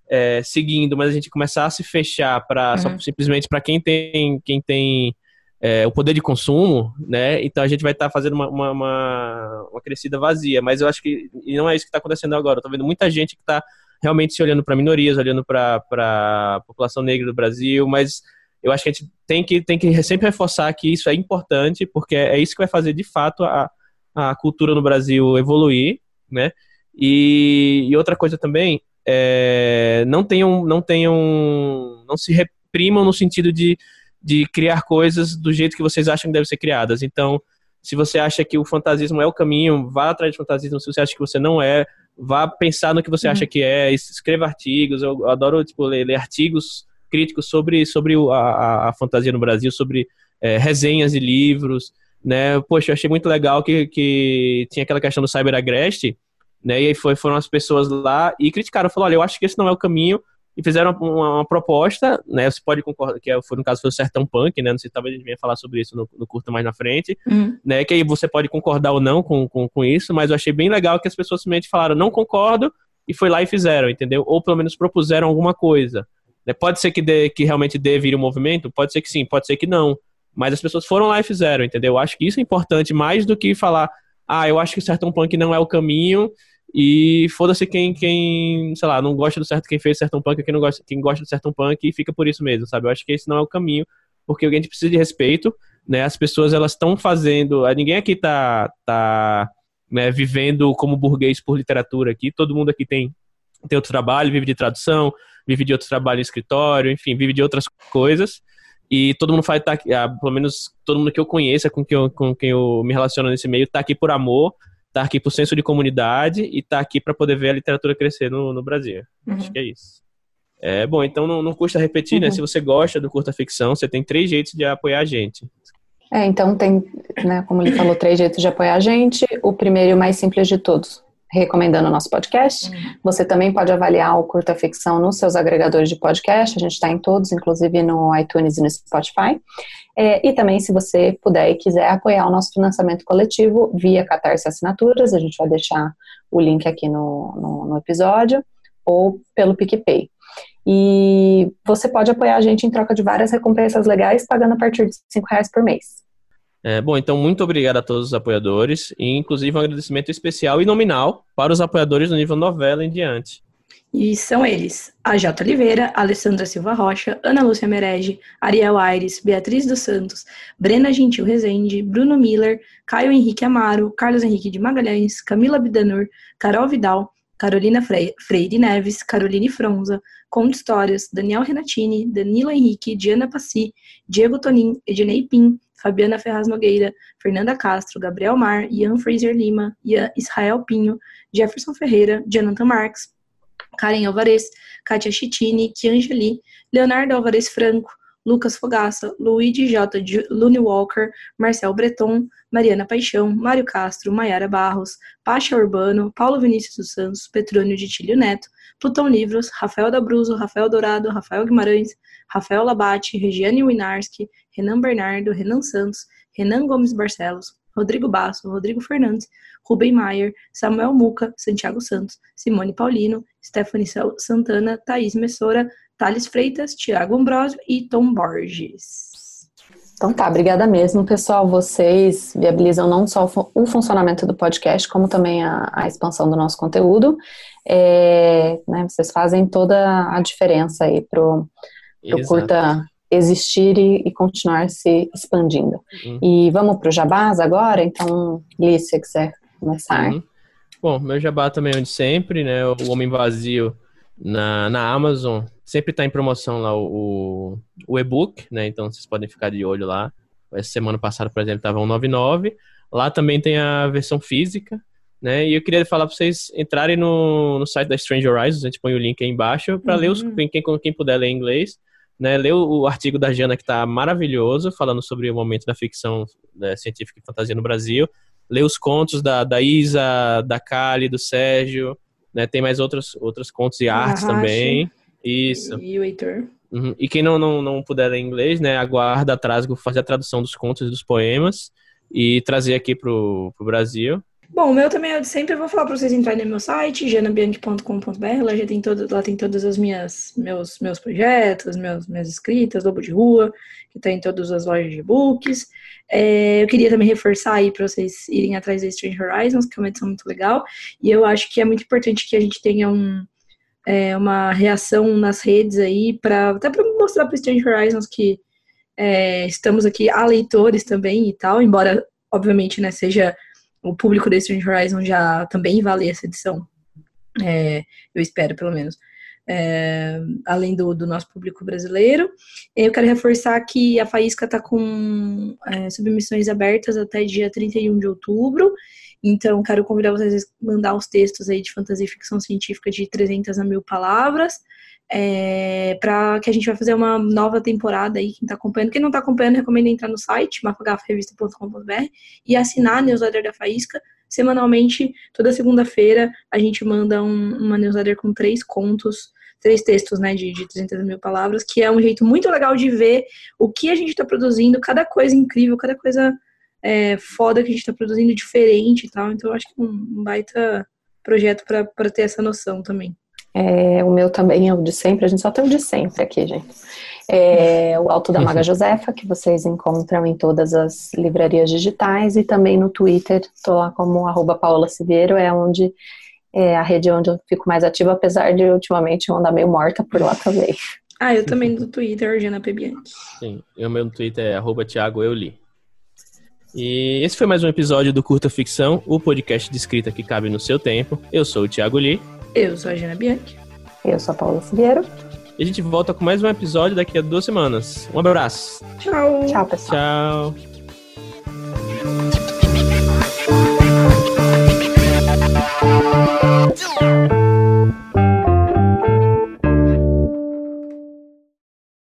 A: é, seguindo, mas a gente começar a se fechar para uhum. simplesmente para quem tem quem tem é, o poder de consumo, né? Então a gente vai estar tá fazendo uma, uma, uma, uma, crescida vazia. Mas eu acho que e não é isso que está acontecendo agora. Estou vendo muita gente que está realmente se olhando para minorias, olhando para a população negra do Brasil, mas eu acho que a gente tem que, tem que sempre reforçar que isso é importante, porque é isso que vai fazer de fato a, a cultura no Brasil evoluir, né? E, e outra coisa também, é, não tenham, não tenham, não se reprimam no sentido de de criar coisas do jeito que vocês acham que devem ser criadas. Então, se você acha que o fantasismo é o caminho, vá atrás de fantasismo. Se você acha que você não é, vá pensar no que você uhum. acha que é, escreva artigos. Eu adoro tipo, ler, ler artigos críticos sobre, sobre a, a fantasia no Brasil, sobre é, resenhas de livros. Né? Poxa, eu achei muito legal que, que tinha aquela questão do cyber agreste, né? E aí foi, foram as pessoas lá e criticaram, falaram, olha, eu acho que esse não é o caminho, e fizeram uma, uma, proposta, né? Você pode concordar, que é, foi no caso foi o Sertão Punk, né? Não sei se talvez a gente venha falar sobre isso no, no curto mais na frente, uhum. né? Que aí você pode concordar ou não com, com, com, isso, mas eu achei bem legal que as pessoas simplesmente falaram, não concordo, e foi lá e fizeram, entendeu? Ou pelo menos propuseram alguma coisa. Né? Pode ser que, dê, que realmente dê vir o um movimento, pode ser que sim, pode ser que não. Mas as pessoas foram lá e fizeram, entendeu? Eu acho que isso é importante mais do que falar, ah, eu acho que o Sertão Punk não é o caminho e foda-se quem, quem, sei lá, não gosta do certo, quem fez Sertão Punk, quem não gosta, quem gosta do Sertão Punk e fica por isso mesmo, sabe? Eu acho que esse não é o caminho, porque a gente precisa de respeito, né? As pessoas, elas estão fazendo, ninguém aqui tá, tá né, vivendo como burguês por literatura aqui, todo mundo aqui tem, tem outro trabalho, vive de tradução, vive de outro trabalho em escritório, enfim, vive de outras coisas, e todo mundo faz, tá, ah, pelo menos todo mundo que eu conheça, com quem eu, com quem eu me relaciono nesse meio, tá aqui por amor, tá aqui por senso de comunidade e tá aqui para poder ver a literatura crescer no, no Brasil. Uhum. Acho que é isso. É, bom, então não, não custa repetir, né? uhum. Se você gosta do curta ficção, você tem três jeitos de apoiar a gente.
C: É, então tem, né, como ele falou, três jeitos de apoiar a gente. O primeiro e o mais simples de todos, recomendando o nosso podcast. Uhum. Você também pode avaliar o Curta Ficção nos seus agregadores de podcast. A gente está em todos, inclusive no iTunes e no Spotify. É, e também, se você puder e quiser apoiar o nosso financiamento coletivo via Catarse Assinaturas, a gente vai deixar o link aqui no, no, no episódio, ou pelo PicPay. E você pode apoiar a gente em troca de várias recompensas legais, pagando a partir de R$ reais por mês.
A: É, bom, então muito obrigado a todos os apoiadores, e inclusive um agradecimento especial e nominal para os apoiadores do nível novela em diante.
B: E são eles: a J. Oliveira, Alessandra Silva Rocha, Ana Lúcia Merege, Ariel Aires, Beatriz dos Santos, Brena Gentil Rezende, Bruno Miller, Caio Henrique Amaro, Carlos Henrique de Magalhães, Camila Bidanur, Carol Vidal, Carolina Freire Neves, Caroline Fronza, Conto Histórias, Daniel Renatini, Danilo Henrique, Diana Passi, Diego Tonin, Ednei Pim, Fabiana Ferraz Nogueira, Fernanda Castro, Gabriel Mar, Ian Fraser Lima, Ian Israel Pinho, Jefferson Ferreira, Jonathan Marques, Karen Alvarez, Kátia Chitini, Kiangeli, Leonardo Alvarez Franco, Lucas Fogaça, Luigi J. Lune Walker, Marcel Breton, Mariana Paixão, Mário Castro, Maiara Barros, Pacha Urbano, Paulo Vinícius dos Santos, Petrônio de Tílio Neto, Plutão Livros, Rafael Dabruzo, Rafael Dourado, Rafael Guimarães, Rafael Labate, Regiane Winarski, Renan Bernardo, Renan Santos, Renan Gomes Barcelos, Rodrigo Basso, Rodrigo Fernandes, Rubem Maier, Samuel Muca, Santiago Santos, Simone Paulino, Stephanie Santana, Thaís Messora, Thales Freitas, Tiago Ambrosio e Tom Borges.
C: Então tá, obrigada mesmo, pessoal. Vocês viabilizam não só o funcionamento do podcast, como também a, a expansão do nosso conteúdo. É, né, vocês fazem toda a diferença aí pro, pro curta existir e, e, continuar se expandindo. Uhum. E vamos pro jabás agora? Então, Liz, se quiser começar. Uhum.
A: Bom, meu jabá também é onde sempre, né? O Homem Vazio na, na Amazon. Sempre está em promoção lá o, o e-book, né? Então vocês podem ficar de olho lá. Essa semana passada, por exemplo, estava 199. Lá também tem a versão física, né? E eu queria falar para vocês entrarem no, no site da Strange Horizons, a gente põe o link aí embaixo, para uhum. ler os, uhum. quem, quem puder ler em inglês, né? Ler o, o artigo da Jana que está maravilhoso, falando sobre o momento da ficção né, científica e fantasia no Brasil. Ler os contos da, da Isa, da Kali, do Sérgio, Né? Tem mais outros, outros contos e artes também. Isso.
B: E o Heitor.
A: Uhum. E quem não, não, não puder ler inglês, né, aguarda a Trasgo fazer a tradução dos contos e dos poemas e trazer aqui pro, pro Brasil.
B: Bom, o meu também de sempre. Eu vou falar para vocês entrarem no meu site, janabianchi.com.br. Lá já tem todo, lá tem todas as minhas meus meus projetos, meus minhas escritas, Lobo de Rua, que está em todas as lojas de books. É, eu queria também reforçar aí para vocês irem atrás da Strange Horizons, que é uma edição muito legal. E eu acho que é muito importante que a gente tenha um, é, uma reação nas redes aí, para até para mostrar para Strange Horizons que é, estamos aqui a leitores também e tal, embora, obviamente, né, seja o público da Strange Horizon já também vale essa edição. É, eu espero, pelo menos. É, além do, do, nosso público brasileiro. Eu quero reforçar que a Faísca está com é, submissões abertas até dia 31 de outubro. Então, quero convidar vocês a mandar os textos aí de fantasia e ficção científica de 300 a mil palavras é, para que a gente vai fazer uma nova temporada aí, quem está acompanhando. Quem não está acompanhando, recomendo entrar no site, mafagafarevista.com.br e assinar a newsletter da Faísca. Semanalmente, toda segunda-feira, a gente manda um, uma newsletter com três contos, três textos, né, de, de 300 mil palavras, que é um jeito muito legal de ver o que a gente está produzindo, cada coisa incrível, cada coisa é, foda que a gente está produzindo diferente e tal. Então, eu acho que é um, um baita projeto para ter essa noção também.
C: É, o meu também é o de sempre, a gente só tem o de sempre aqui, gente. É o Alto da Maga Josefa, que vocês encontram em todas as livrarias digitais e também no Twitter, estou lá como arroba Paola Siviero, é onde é a rede onde eu fico mais ativa, apesar de ultimamente eu andar meio morta por lá também.
B: Ah, eu também no Twitter, Jana Pebianchi.
A: Sim, o meu no Twitter é arroba Thiago Euli. E esse foi mais um episódio do Curta Ficção, o podcast de escrita que cabe no seu tempo. Eu sou o Thiago Lee.
B: Eu sou a Gina Bianchi.
C: Eu sou a Paula Figueiro.
A: E a gente volta com mais um episódio daqui a duas semanas. Um abraço.
B: Tchau.
C: Tchau, pessoal.
A: Tchau.